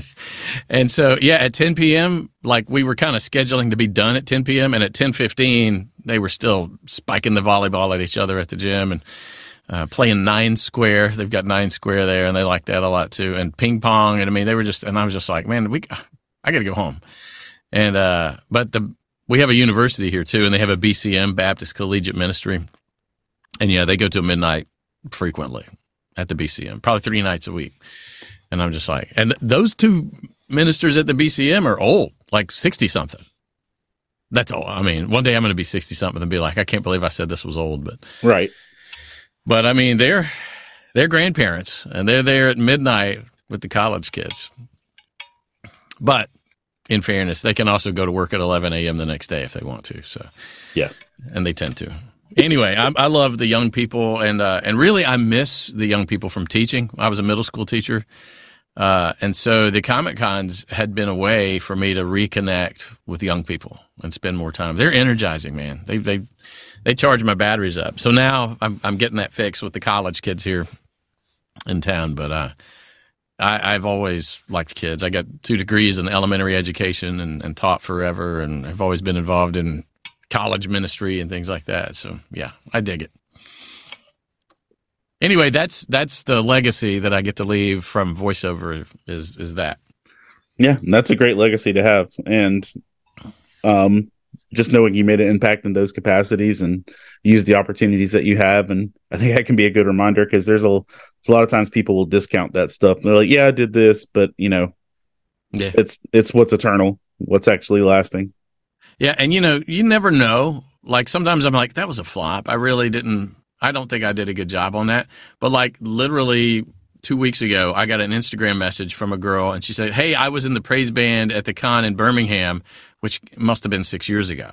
and so yeah, at 10 p.m., like we were kind of scheduling to be done at 10 p.m., and at 10:15, they were still spiking the volleyball at each other at the gym and. Uh, playing nine square, they've got nine square there, and they like that a lot too. And ping pong, and I mean, they were just, and I was just like, man, we, I got to go home. And uh, but the we have a university here too, and they have a BCM Baptist Collegiate Ministry, and yeah, they go to midnight frequently at the BCM, probably three nights a week. And I'm just like, and those two ministers at the BCM are old, like sixty something. That's all. I mean, one day I'm going to be sixty something and be like, I can't believe I said this was old, but right. But I mean, they're they're grandparents, and they're there at midnight with the college kids. But in fairness, they can also go to work at 11 a.m. the next day if they want to. So, yeah, and they tend to. Anyway, I, I love the young people, and uh, and really, I miss the young people from teaching. I was a middle school teacher, uh, and so the Comic Cons had been a way for me to reconnect with young people and spend more time. They're energizing, man. They they they charge my batteries up. So now I'm I'm getting that fixed with the college kids here in town, but uh, I, have always liked kids. I got two degrees in elementary education and, and taught forever, and I've always been involved in college ministry and things like that. So yeah, I dig it. Anyway, that's that's the legacy that I get to leave from voiceover is is that. Yeah, that's a great legacy to have, and um, just knowing you made an impact in those capacities and use the opportunities that you have. And I think that can be a good reminder because there's a, a lot of times people will discount that stuff. They're like, yeah, I did this, but you know, yeah, it's, it's what's eternal, what's actually lasting. Yeah. And you know, you never know. Like sometimes I'm like, that was a flop. I really didn't, I don't think I did a good job on that. But like literally two weeks ago, I got an Instagram message from a girl and she said, Hey, I was in the praise band at the con in Birmingham which must have been six years ago.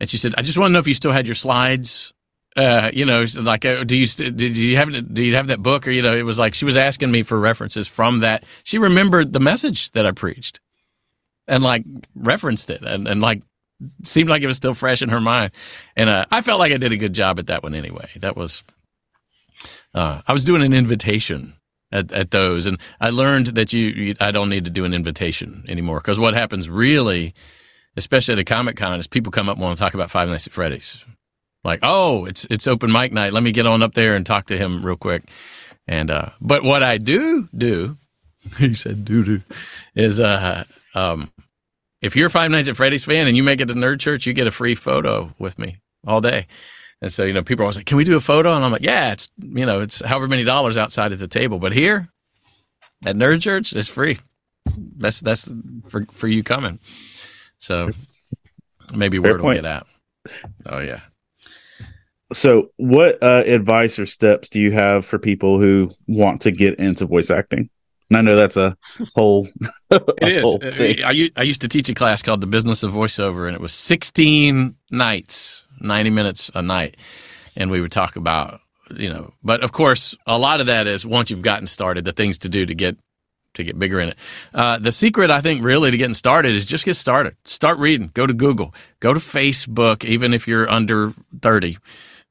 And she said, "I just want to know if you still had your slides. Uh, you know, like, uh, do you did you have do you have that book or you know?" It was like she was asking me for references from that. She remembered the message that I preached, and like referenced it, and and like seemed like it was still fresh in her mind. And uh, I felt like I did a good job at that one anyway. That was uh, I was doing an invitation at, at those, and I learned that you, you I don't need to do an invitation anymore because what happens really especially at a Comic Con, is people come up and want to talk about Five Nights at Freddy's. Like, oh, it's it's open mic night. Let me get on up there and talk to him real quick. And uh, but what I do do, he said do do, is uh um, if you're Five Nights at Freddy's fan and you make it to Nerd Church, you get a free photo with me all day. And so, you know, people are always like, can we do a photo? And I'm like, yeah, it's, you know, it's however many dollars outside at the table. But here at Nerd Church, it's free. That's, that's for, for you coming. So maybe word will get out. Oh, yeah. So, what uh, advice or steps do you have for people who want to get into voice acting? And I know that's a whole. a it is. Whole I, I used to teach a class called The Business of Voiceover, and it was 16 nights, 90 minutes a night. And we would talk about, you know, but of course, a lot of that is once you've gotten started, the things to do to get to get bigger in it. Uh, the secret, I think, really to getting started is just get started. Start reading. Go to Google. Go to Facebook, even if you're under 30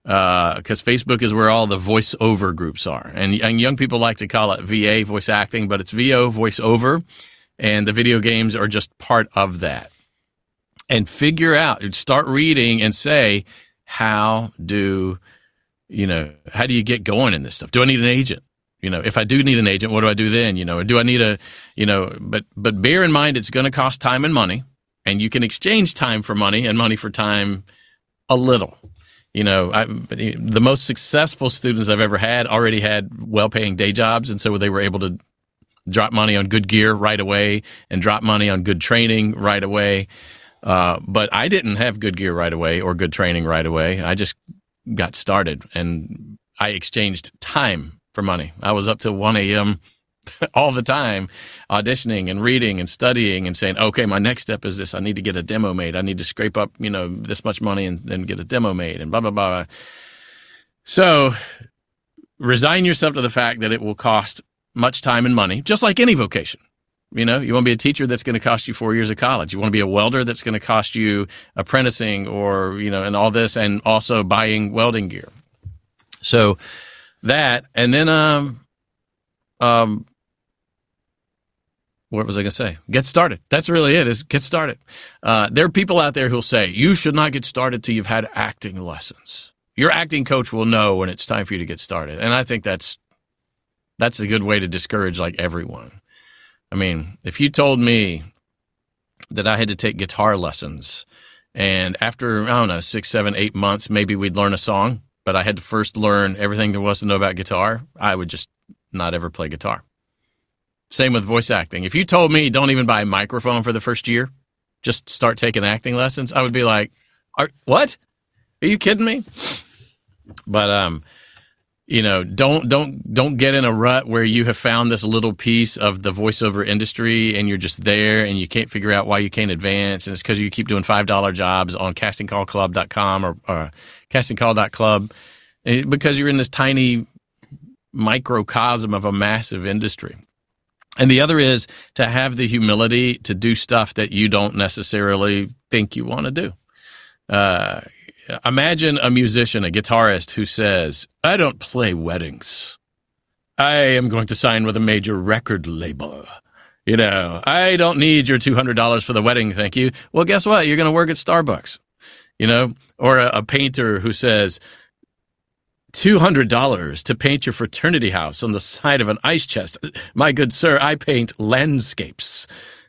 because uh, Facebook is where all the voiceover groups are, and, and young people like to call it VA voice acting, but it's VO voiceover, and the video games are just part of that. And figure out, start reading, and say, how do you know? How do you get going in this stuff? Do I need an agent? You know, if I do need an agent, what do I do then? You know, or do I need a, you know, but but bear in mind it's going to cost time and money, and you can exchange time for money and money for time a little you know, I, the most successful students I've ever had already had well-paying day jobs, and so they were able to drop money on good gear right away and drop money on good training right away. Uh, but I didn't have good gear right away or good training right away. I just got started and I exchanged time for money. I was up till 1 a.m. all the time auditioning and reading and studying and saying, okay, my next step is this. I need to get a demo made. I need to scrape up, you know, this much money and, and get a demo made and blah, blah, blah. So resign yourself to the fact that it will cost much time and money, just like any vocation. You know, you want to be a teacher that's going to cost you four years of college. You want to be a welder that's going to cost you apprenticing or, you know, and all this and also buying welding gear. So that, and then, um, um, what was I going to say? Get started. That's really it. Is get started. Uh, there are people out there who'll say you should not get started till you've had acting lessons. Your acting coach will know when it's time for you to get started, and I think that's that's a good way to discourage like everyone. I mean, if you told me that I had to take guitar lessons, and after I don't know six, seven, eight months, maybe we'd learn a song, but I had to first learn everything there was to know about guitar, I would just not ever play guitar. Same with voice acting. If you told me don't even buy a microphone for the first year, just start taking acting lessons, I would be like, Are, "What? Are you kidding me?" But um, you know, don't don't don't get in a rut where you have found this little piece of the voiceover industry and you're just there and you can't figure out why you can't advance and it's because you keep doing five dollar jobs on castingcallclub.com or, or castingcall.club eh, because you're in this tiny microcosm of a massive industry. And the other is to have the humility to do stuff that you don't necessarily think you want to do. Uh, imagine a musician, a guitarist who says, I don't play weddings. I am going to sign with a major record label. You know, I don't need your $200 for the wedding, thank you. Well, guess what? You're going to work at Starbucks. You know, or a, a painter who says, $200 to paint your fraternity house on the side of an ice chest. My good sir, I paint landscapes.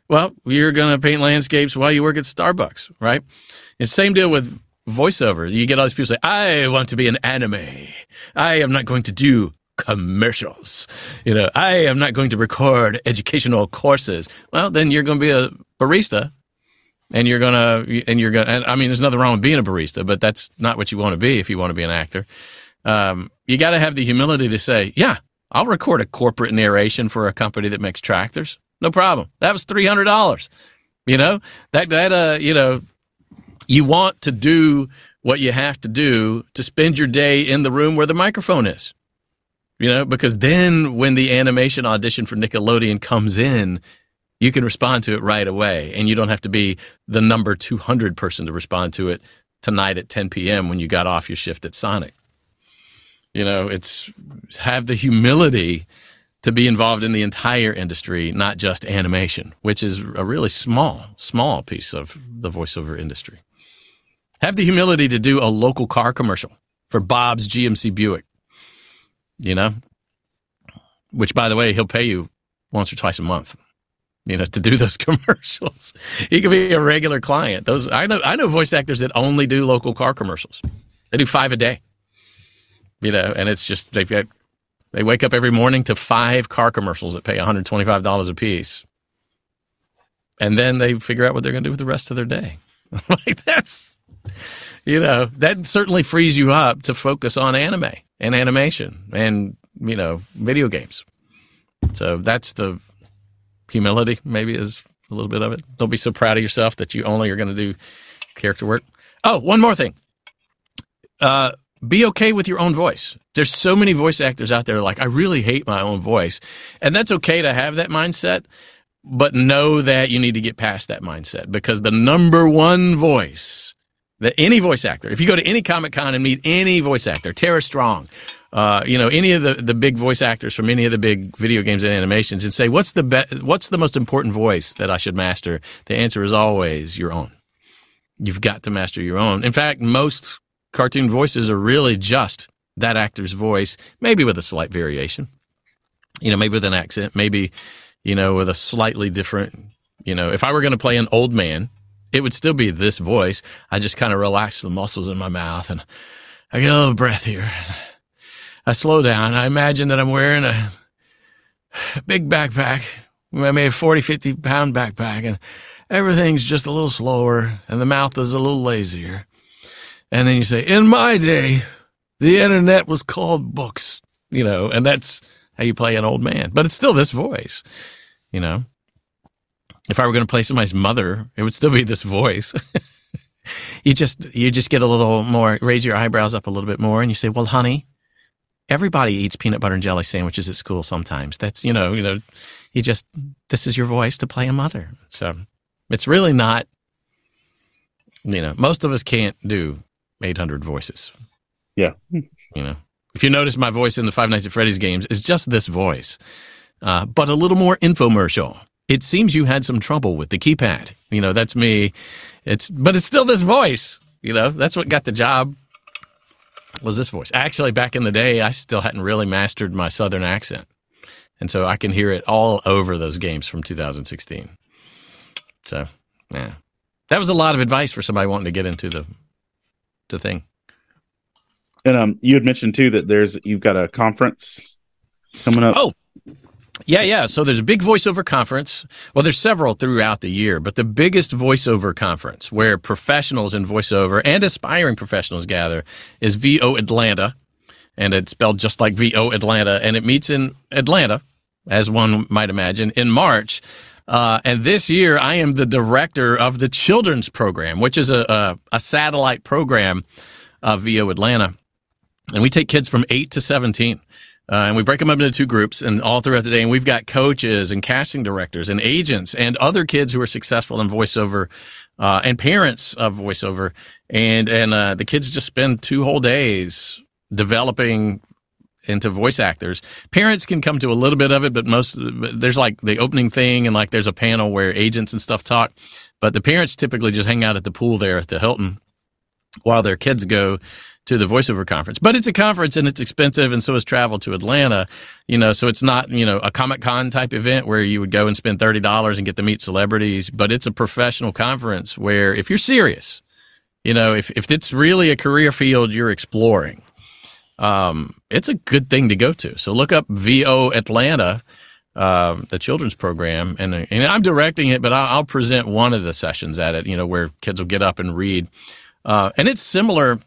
Well, you're going to paint landscapes while you work at Starbucks, right? And same deal with voiceover. You get all these people say, I want to be an anime. I am not going to do commercials. You know, I am not going to record educational courses. Well, then you're going to be a barista and you're going to, and you're going to, I mean, there's nothing wrong with being a barista, but that's not what you want to be if you want to be an actor um, you got to have the humility to say, yeah, I'll record a corporate narration for a company that makes tractors. No problem. That was three hundred dollars. You know that that uh you know you want to do what you have to do to spend your day in the room where the microphone is. You know, because then when the animation audition for Nickelodeon comes in, you can respond to it right away, and you don't have to be the number two hundred person to respond to it tonight at 10 p.m. when you got off your shift at Sonic. You know, it's have the humility to be involved in the entire industry, not just animation, which is a really small, small piece of the voiceover industry. Have the humility to do a local car commercial for Bob's GMC Buick, you know, which by the way, he'll pay you once or twice a month. you know, to do those commercials. he could be a regular client. Those I know I know voice actors that only do local car commercials. They do five a day. You know, and it's just they've got they wake up every morning to five car commercials that pay $125 a piece. And then they figure out what they're going to do with the rest of their day. like that's you know, that certainly frees you up to focus on anime and animation and, you know, video games. So that's the humility, maybe, is a little bit of it. Don't be so proud of yourself that you only are going to do character work. Oh, one more thing. Uh, be okay with your own voice. There's so many voice actors out there like, I really hate my own voice. And that's okay to have that mindset, but know that you need to get past that mindset because the number one voice that any voice actor, if you go to any Comic Con and meet any voice actor, Tara Strong, uh, you know, any of the, the big voice actors from any of the big video games and animations and say, what's the be- what's the most important voice that I should master? The answer is always your own. You've got to master your own. In fact, most cartoon voices are really just that actor's voice, maybe with a slight variation. You know, maybe with an accent, maybe, you know, with a slightly different, you know, if I were going to play an old man, it would still be this voice. I just kind of relax the muscles in my mouth and I get a little breath here. I slow down. I imagine that I'm wearing a big backpack, maybe a 40, 50 pound backpack, and everything's just a little slower, and the mouth is a little lazier. And then you say, In my day, the internet was called books, you know, and that's how you play an old man. But it's still this voice, you know. If I were going to play somebody's mother, it would still be this voice. you just you just get a little more raise your eyebrows up a little bit more and you say, "Well, honey, everybody eats peanut butter and jelly sandwiches at school sometimes. That's, you know, you know, you just, this is your voice to play a mother. So it's really not, you know, most of us can't do 800 voices. Yeah. You know, if you notice my voice in the Five Nights at Freddy's games, is just this voice, uh, but a little more infomercial. It seems you had some trouble with the keypad. You know, that's me. It's, but it's still this voice. You know, that's what got the job was this voice. Actually, back in the day, I still hadn't really mastered my Southern accent. And so I can hear it all over those games from 2016. So, yeah. That was a lot of advice for somebody wanting to get into the, the thing. And um, you had mentioned too that there's you've got a conference coming up. Oh, yeah, yeah. So there's a big voiceover conference. Well, there's several throughout the year, but the biggest voiceover conference where professionals in voiceover and aspiring professionals gather is VO Atlanta. And it's spelled just like VO Atlanta. And it meets in Atlanta, as one might imagine, in March. Uh, and this year, I am the director of the children's program, which is a, a, a satellite program of VO Atlanta. And we take kids from 8 to 17. Uh, and we break them up into two groups and all throughout the day. And we've got coaches and casting directors and agents and other kids who are successful in voiceover uh, and parents of voiceover. And, and uh, the kids just spend two whole days developing into voice actors. Parents can come to a little bit of it, but most there's like the opening thing and like there's a panel where agents and stuff talk. But the parents typically just hang out at the pool there at the Hilton while their kids go to the voiceover conference. But it's a conference and it's expensive, and so is travel to Atlanta. You know, so it's not you know a Comic Con type event where you would go and spend thirty dollars and get to meet celebrities. But it's a professional conference where if you're serious, you know, if if it's really a career field you're exploring, um, it's a good thing to go to. So look up VO Atlanta. Uh, the children's program, and and I'm directing it, but I'll, I'll, present one of the sessions at it. You know, where kids will get up and read, uh, and it's similar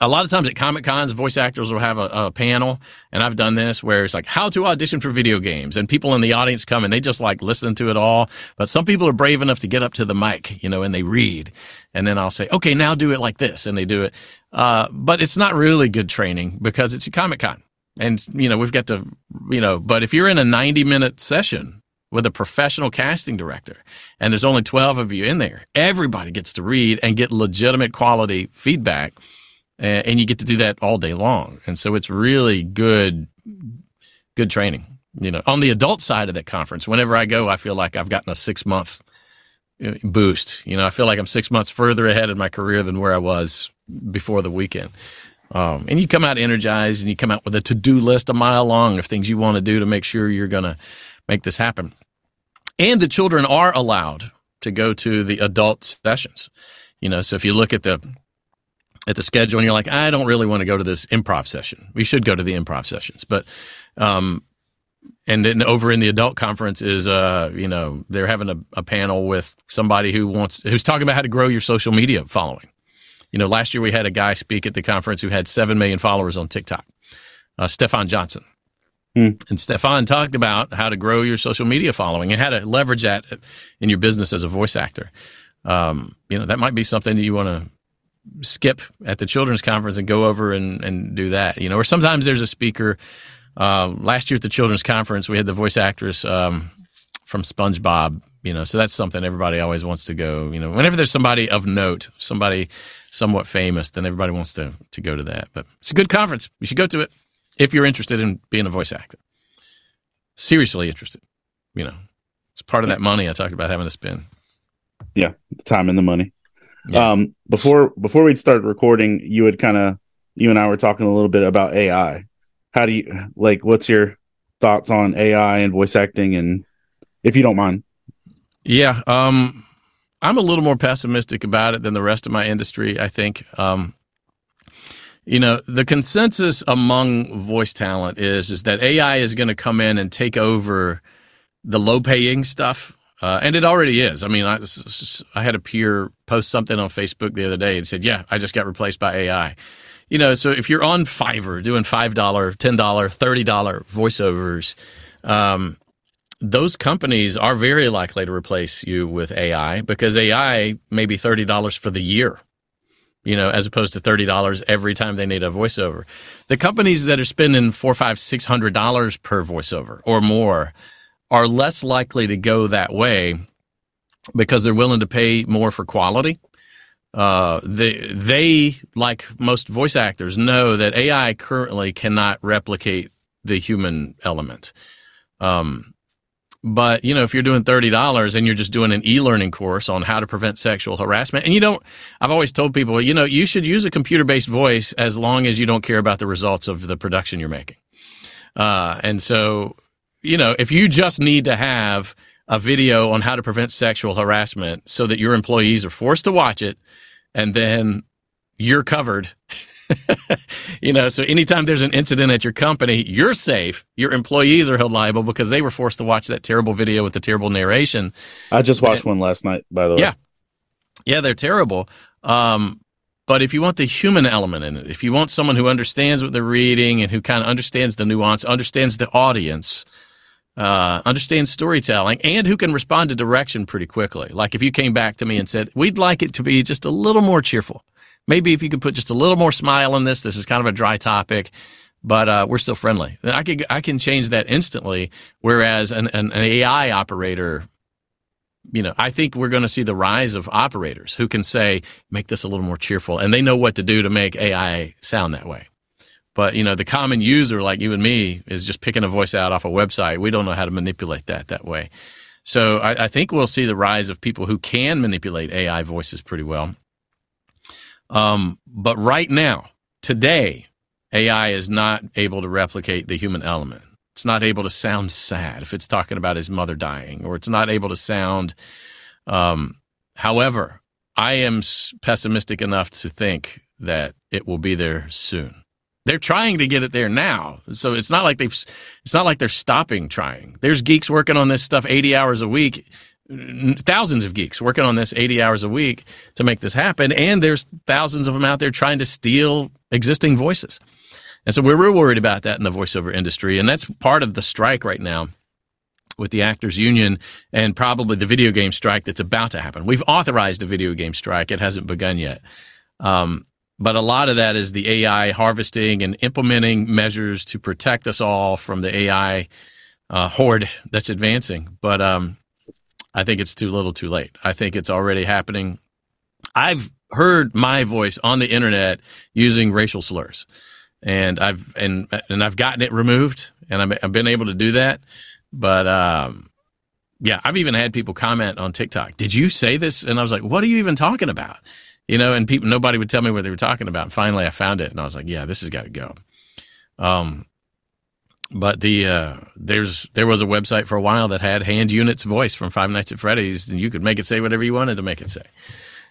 a lot of times at Comic Cons, voice actors will have a, a, panel, and I've done this where it's like how to audition for video games, and people in the audience come and they just like listen to it all. But some people are brave enough to get up to the mic, you know, and they read, and then I'll say, okay, now do it like this, and they do it. Uh, but it's not really good training because it's a Comic Con, and you know we've got to, you know. But if you're in a 90 minute session with a professional casting director, and there's only 12 of you in there, everybody gets to read and get legitimate quality feedback and you get to do that all day long. And so it's really good, good training. You know, on the adult side of that conference, whenever I go, I feel like I've gotten a six month uh, boost. You know, I feel like I'm six months further ahead in my career than where I was before the weekend. Um, and you come out energized and you come out with a to do list a mile long of things you want to do to make sure you're going to make this happen. and the children are allowed to go to the adult sessions. You know, so if you look at the at the schedule and you're like, I don't really want to go to this improv session. We should go to the improv sessions, but um, and then over in the adult conference is uh you know they're having a, a, panel with somebody who wants who's talking about how to grow your social media following you know last year we had a guy speak at the conference who had 7 million followers on tiktok uh, stefan johnson hmm. and stefan talked about how to grow your social media following and how to leverage that in your business as a voice actor um, you know that might be something that you want to skip at the children's conference and go over and, and do that you know or sometimes there's a speaker uh, last year at the children's conference, we had the voice actress um, from SpongeBob. You know, so that's something everybody always wants to go. You know, whenever there's somebody of note, somebody somewhat famous, then everybody wants to to go to that. But it's a good conference. You should go to it if you're interested in being a voice actor. Seriously interested. You know, it's part of that money I talked about having to spend. Yeah, the time and the money. Yeah. Um, before before we'd start recording, you had kind of you and I were talking a little bit about AI how do you like what's your thoughts on AI and voice acting and if you don't mind? Yeah, um I'm a little more pessimistic about it than the rest of my industry, I think. Um you know, the consensus among voice talent is is that AI is going to come in and take over the low paying stuff. Uh, and it already is. I mean, I, I had a peer post something on Facebook the other day and said, "Yeah, I just got replaced by AI." you know, so if you're on Fiverr doing $5, $10, $30 voiceovers, um, those companies are very likely to replace you with AI because AI may be $30 for the year, you know, as opposed to $30 every time they need a voiceover. The companies that are spending four, five, six hundred dollars per voiceover or more are less likely to go that way because they're willing to pay more for quality uh, they, they, like most voice actors, know that AI currently cannot replicate the human element. Um, but you know, if you're doing thirty dollars and you're just doing an e-learning course on how to prevent sexual harassment, and you don't, I've always told people, you know, you should use a computer-based voice as long as you don't care about the results of the production you're making. Uh, and so, you know, if you just need to have a video on how to prevent sexual harassment so that your employees are forced to watch it and then you're covered. you know, so anytime there's an incident at your company, you're safe. Your employees are held liable because they were forced to watch that terrible video with the terrible narration. I just watched and, one last night, by the way. Yeah. Yeah, they're terrible. Um, but if you want the human element in it, if you want someone who understands what they're reading and who kind of understands the nuance, understands the audience, uh, storytelling, and who can respond to direction pretty quickly. Like if you came back to me and said, "We'd like it to be just a little more cheerful," maybe if you could put just a little more smile in this. This is kind of a dry topic, but uh, we're still friendly. I can I can change that instantly. Whereas an, an, an AI operator you know, I think we're going to see the rise of operators who can say, make this a little more cheerful, and they know what to do to make AI sound that way. But you know, the common user like you and me is just picking a voice out off a website. We don't know how to manipulate that that way. So I, I think we'll see the rise of people who can manipulate AI voices pretty well. Um, but right now, today, AI is not able to replicate the human element. It's not able to sound sad if it's talking about his mother dying, or it's not able to sound. Um, however, I am pessimistic enough to think that it will be there soon. They're trying to get it there now. So it's not like they've it's not like they're stopping trying. There's geeks working on this stuff 80 hours a week. Thousands of geeks working on this 80 hours a week to make this happen and there's thousands of them out there trying to steal existing voices. And so we're real worried about that in the voiceover industry and that's part of the strike right now with the actors union and probably the video game strike that's about to happen. We've authorized a video game strike. It hasn't begun yet. Um, but a lot of that is the AI harvesting and implementing measures to protect us all from the AI uh, horde that's advancing. But um, I think it's too little, too late. I think it's already happening. I've heard my voice on the internet using racial slurs, and I've and and I've gotten it removed, and I've, I've been able to do that. But um, yeah, I've even had people comment on TikTok. Did you say this? And I was like, what are you even talking about? You know, and people, nobody would tell me what they were talking about. Finally, I found it, and I was like, yeah, this has got to go. Um, but the uh, there's there was a website for a while that had hand units voice from Five Nights at Freddy's, and you could make it say whatever you wanted to make it say,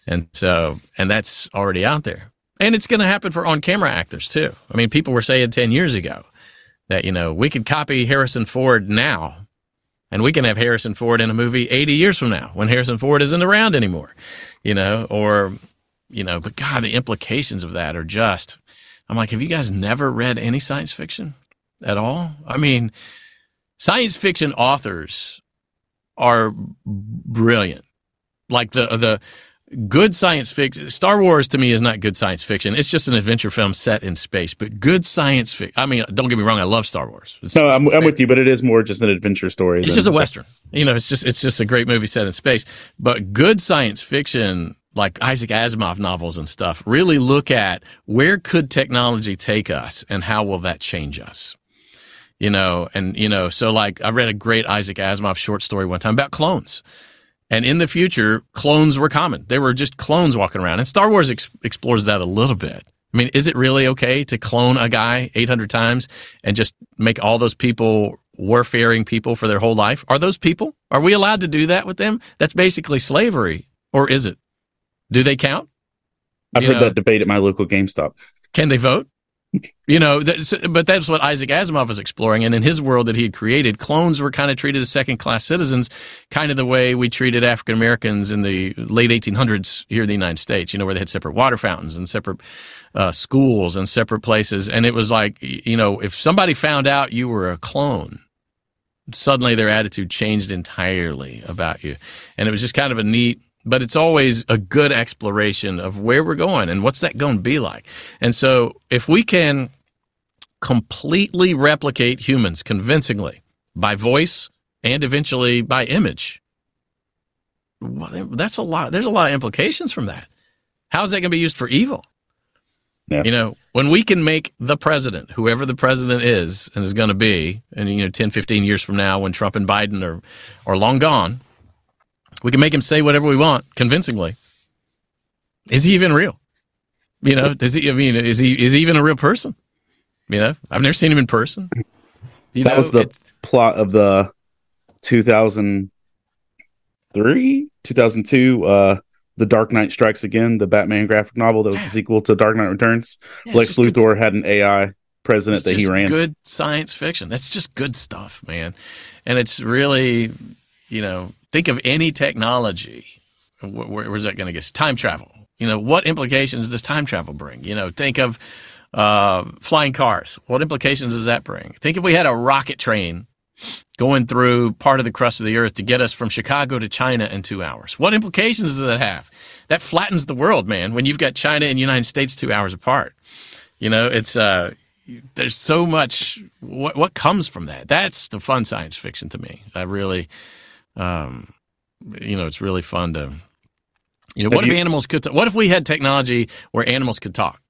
and so and that's already out there, and it's going to happen for on camera actors too. I mean, people were saying ten years ago that you know we could copy Harrison Ford now, and we can have Harrison Ford in a movie eighty years from now when Harrison Ford isn't around anymore, you know, or you know, but God, the implications of that are just. I'm like, have you guys never read any science fiction? at all. I mean, science fiction authors are brilliant. Like the the good science fiction Star Wars to me is not good science fiction. It's just an adventure film set in space. But good science fiction. I mean, don't get me wrong. I love Star Wars. It's, no, I'm, I'm, with you, but it is more just an adventure story. It's just a western. You know, it's just it's just a great movie set in space. But good science fiction like Isaac Asimov novels and stuff really look at where could technology take us and how will that change us you know, and you know, so like I read a great Isaac Asimov short story one time about clones. And in the future, clones were common. They were just clones walking around. And Star Wars ex- explores that a little bit. I mean, is it really okay to clone a guy 800 times and just make all those people warfaring people for their whole life? Are those people? Are we allowed to do that with them? That's basically slavery. Or is it? Do they count? I've you heard know, that debate at my local GameStop. Can they vote? you know, that's, but that's what Isaac Asimov was exploring. And in his world that he had created, clones were kind of treated as second class citizens, kind of the way we treated African Americans in the late 1800s here in the United States, you know, where they had separate water fountains and separate uh, schools and separate places. And it was like, you know, if somebody found out you were a clone, suddenly their attitude changed entirely about you. And it was just kind of a neat but it's always a good exploration of where we're going and what's that going to be like. And so if we can completely replicate humans convincingly by voice and eventually by image, that's a lot. There's a lot of implications from that. How is that going to be used for evil? Yeah. You know, when we can make the president, whoever the president is and is going to be, and you know, 10, 15 years from now when Trump and Biden are, are long gone, we can make him say whatever we want convincingly. Is he even real? You know, does he? I mean, is he is he even a real person? You know, I've never seen him in person. You that know, was the plot of the 2003, 2002, uh, The Dark Knight Strikes Again, the Batman graphic novel that was the sequel to Dark Knight Returns. Yeah, Lex Luthor good. had an AI president that he ran. Good science fiction. That's just good stuff, man. And it's really, you know, think of any technology. Where, where's that going to get? Time travel. You know, what implications does time travel bring? You know, think of uh, flying cars. What implications does that bring? Think if we had a rocket train going through part of the crust of the earth to get us from Chicago to China in two hours. What implications does that have? That flattens the world, man, when you've got China and United States two hours apart. You know, it's, uh, there's so much, what, what comes from that? That's the fun science fiction to me. I really, um, you know, it's really fun to, you know, what if animals could, t- what if we had technology where animals could talk?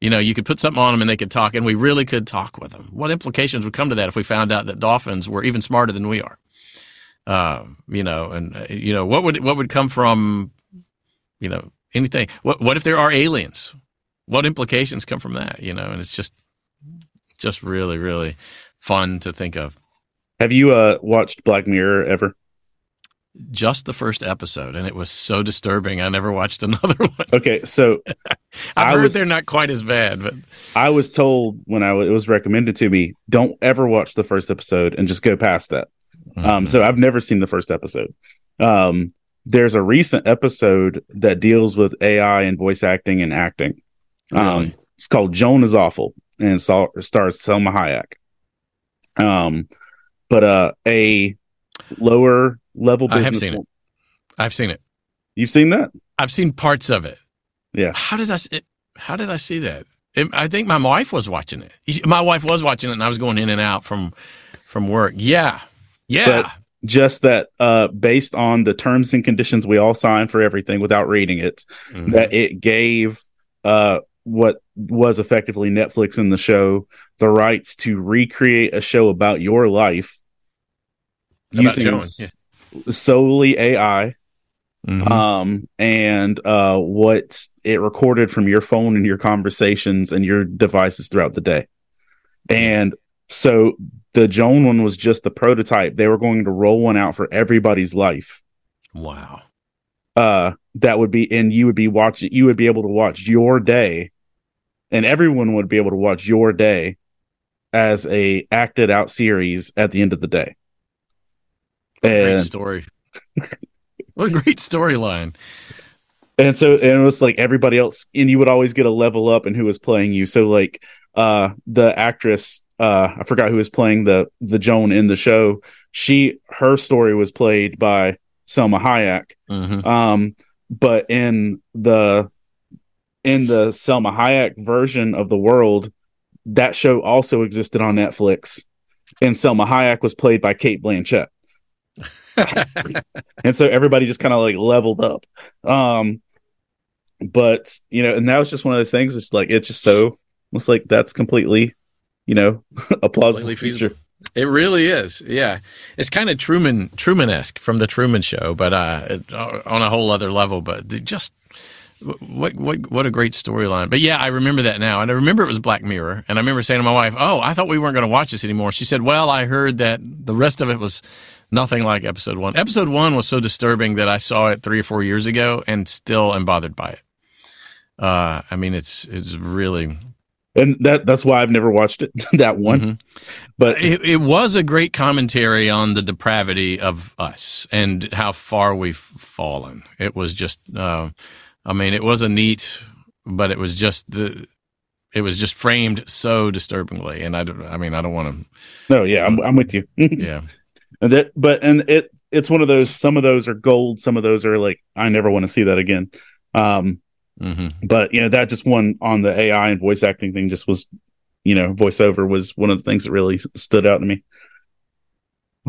You know, you could put something on them and they could talk, and we really could talk with them. What implications would come to that if we found out that dolphins were even smarter than we are? Uh, you know, and uh, you know what would what would come from, you know, anything? What what if there are aliens? What implications come from that? You know, and it's just just really really fun to think of. Have you uh, watched Black Mirror ever? Just the first episode, and it was so disturbing. I never watched another one. Okay, so I've I heard was, they're not quite as bad, but I was told when I w- it was recommended to me, don't ever watch the first episode and just go past that. Um, mm-hmm. Um, so I've never seen the first episode. Um, there's a recent episode that deals with AI and voice acting and acting. Um, really? It's called Joan is Awful and it stars Salma Hayek. Um, but uh, a lower level business. I have seen it. I've seen it. You've seen that? I've seen parts of it. Yeah. How did I? How did I see that? It, I think my wife was watching it. My wife was watching it, and I was going in and out from from work. Yeah, yeah. But just that, uh, based on the terms and conditions we all signed for everything without reading it, mm-hmm. that it gave uh what was effectively Netflix in the show the rights to recreate a show about your life using yeah solely AI. Mm-hmm. Um, and uh, what it recorded from your phone and your conversations and your devices throughout the day. And So the Joan one was just the prototype. They were going to roll one out for everybody's life. Wow. Uh, that would be, and you would be watching, you would be able to watch your day, and everyone would be able to watch your day as a acted out series at the end of the day. Great story. what a great storyline. And so and it was like everybody else, and you would always get a level up in who was playing you. So like uh the actress uh I forgot who was playing the the Joan in the show. She her story was played by Salma Hayek. Mhm. Um, but in the in the Salma Hayek version of the world, that show also existed on Netflix, and Salma Hayek was played by Cate Blanchett, and so everybody just kind of like leveled up. Um, but you know, and that was just one of those things. It's like it's just so it's like that's completely, you know, a plausible feasible. It really is. Yeah. It's kind of Truman Truman esque from the Truman Show, but uh, it, uh, on a whole other level. But just what what what a great storyline. But yeah, I remember that now, and I remember it was Black Mirror, and I remember saying to my wife, "Oh, I thought we weren't going to watch this anymore." She said, "Well, I heard that the rest of it was." Nothing like episode one. Episode one was so disturbing that I saw it three or four years ago and still am bothered by it. Uh, I mean, it's it's really And that that's why I've never watched it that one. Mhm. But it, it was a great commentary on the depravity of us and how far we've fallen. It was just, uh, I mean, it was a neat, but it was just the, it was just framed so disturbingly. And I, don't- I mean, I don't want to. no, yeah, I'm I'm with you. yeah, And that but and it it's one of those some of those are gold some of those are like i never want to see that again. Um hmm but you know that just one on the ai and voice acting thing just was you know voiceover was one of the things that really stood out to me.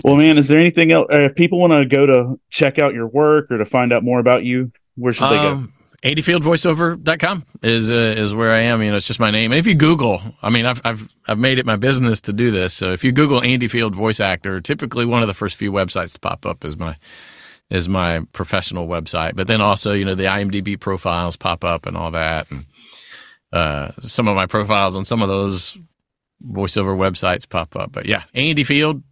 Well man is there anything else or if people want to go to check out your work or to find out more about you where should they go? Um, AndyFieldVoiceover.com is uh, is where I am. You know, it's just my name. And if you Google, I mean, I've I've I've made it my business to do this. So if you Google Andy Field voice actor, typically one of the first few websites to pop up is my is my professional website. But then also, you know, the IMDb profiles pop up and all that, and uh, some of my profiles on some of those voiceover websites pop up. But yeah, Andy Field,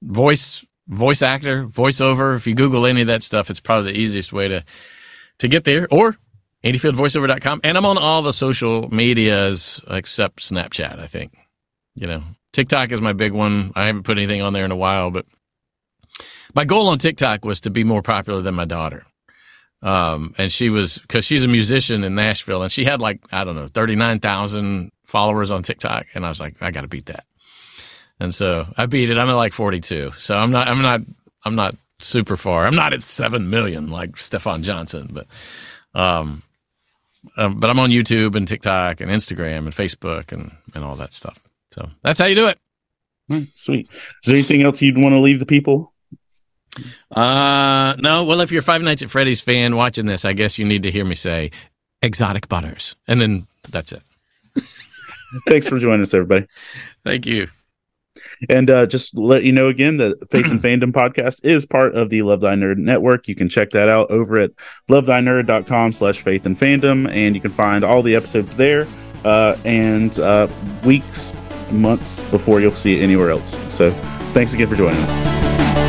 voice voice actor, voiceover. If you Google any of that stuff, it's probably the easiest way to to get there or andyfieldvoiceover.com and i'm on all the social medias except snapchat i think. You know tiktok is my big one. I haven't put anything on there in a while but my goal on tiktok was to be more popular than my daughter. Um, and she was because she's a musician in nashville and she had like i don't know 39000 followers on tiktok. And i was like i gotta beat that. And so i beat it. I'm at like 42 so i'm not i'm not i'm not super far i'm not at 7 million like stefan johnson but um, um, but I'm on YouTube and TikTok and Instagram and Facebook and, and all that stuff. So that's how you do it. Hmm, sweet is there anything else you'd want to leave the people Uh, no, well, if you're a Five Nights at Freddy's fan watching this, I guess you need to hear me say exotic butters. And then that's it. thanks for joining us everybody Thank you. And uh, just let you know again that Faith and Fandom podcast is part of the Love Thy Nerd network. You can check that out over at lovethynerd.com slash faith and fandom, and you can find all the episodes there uh, and uh, weeks, months before you'll see it anywhere else. So thanks again for joining us.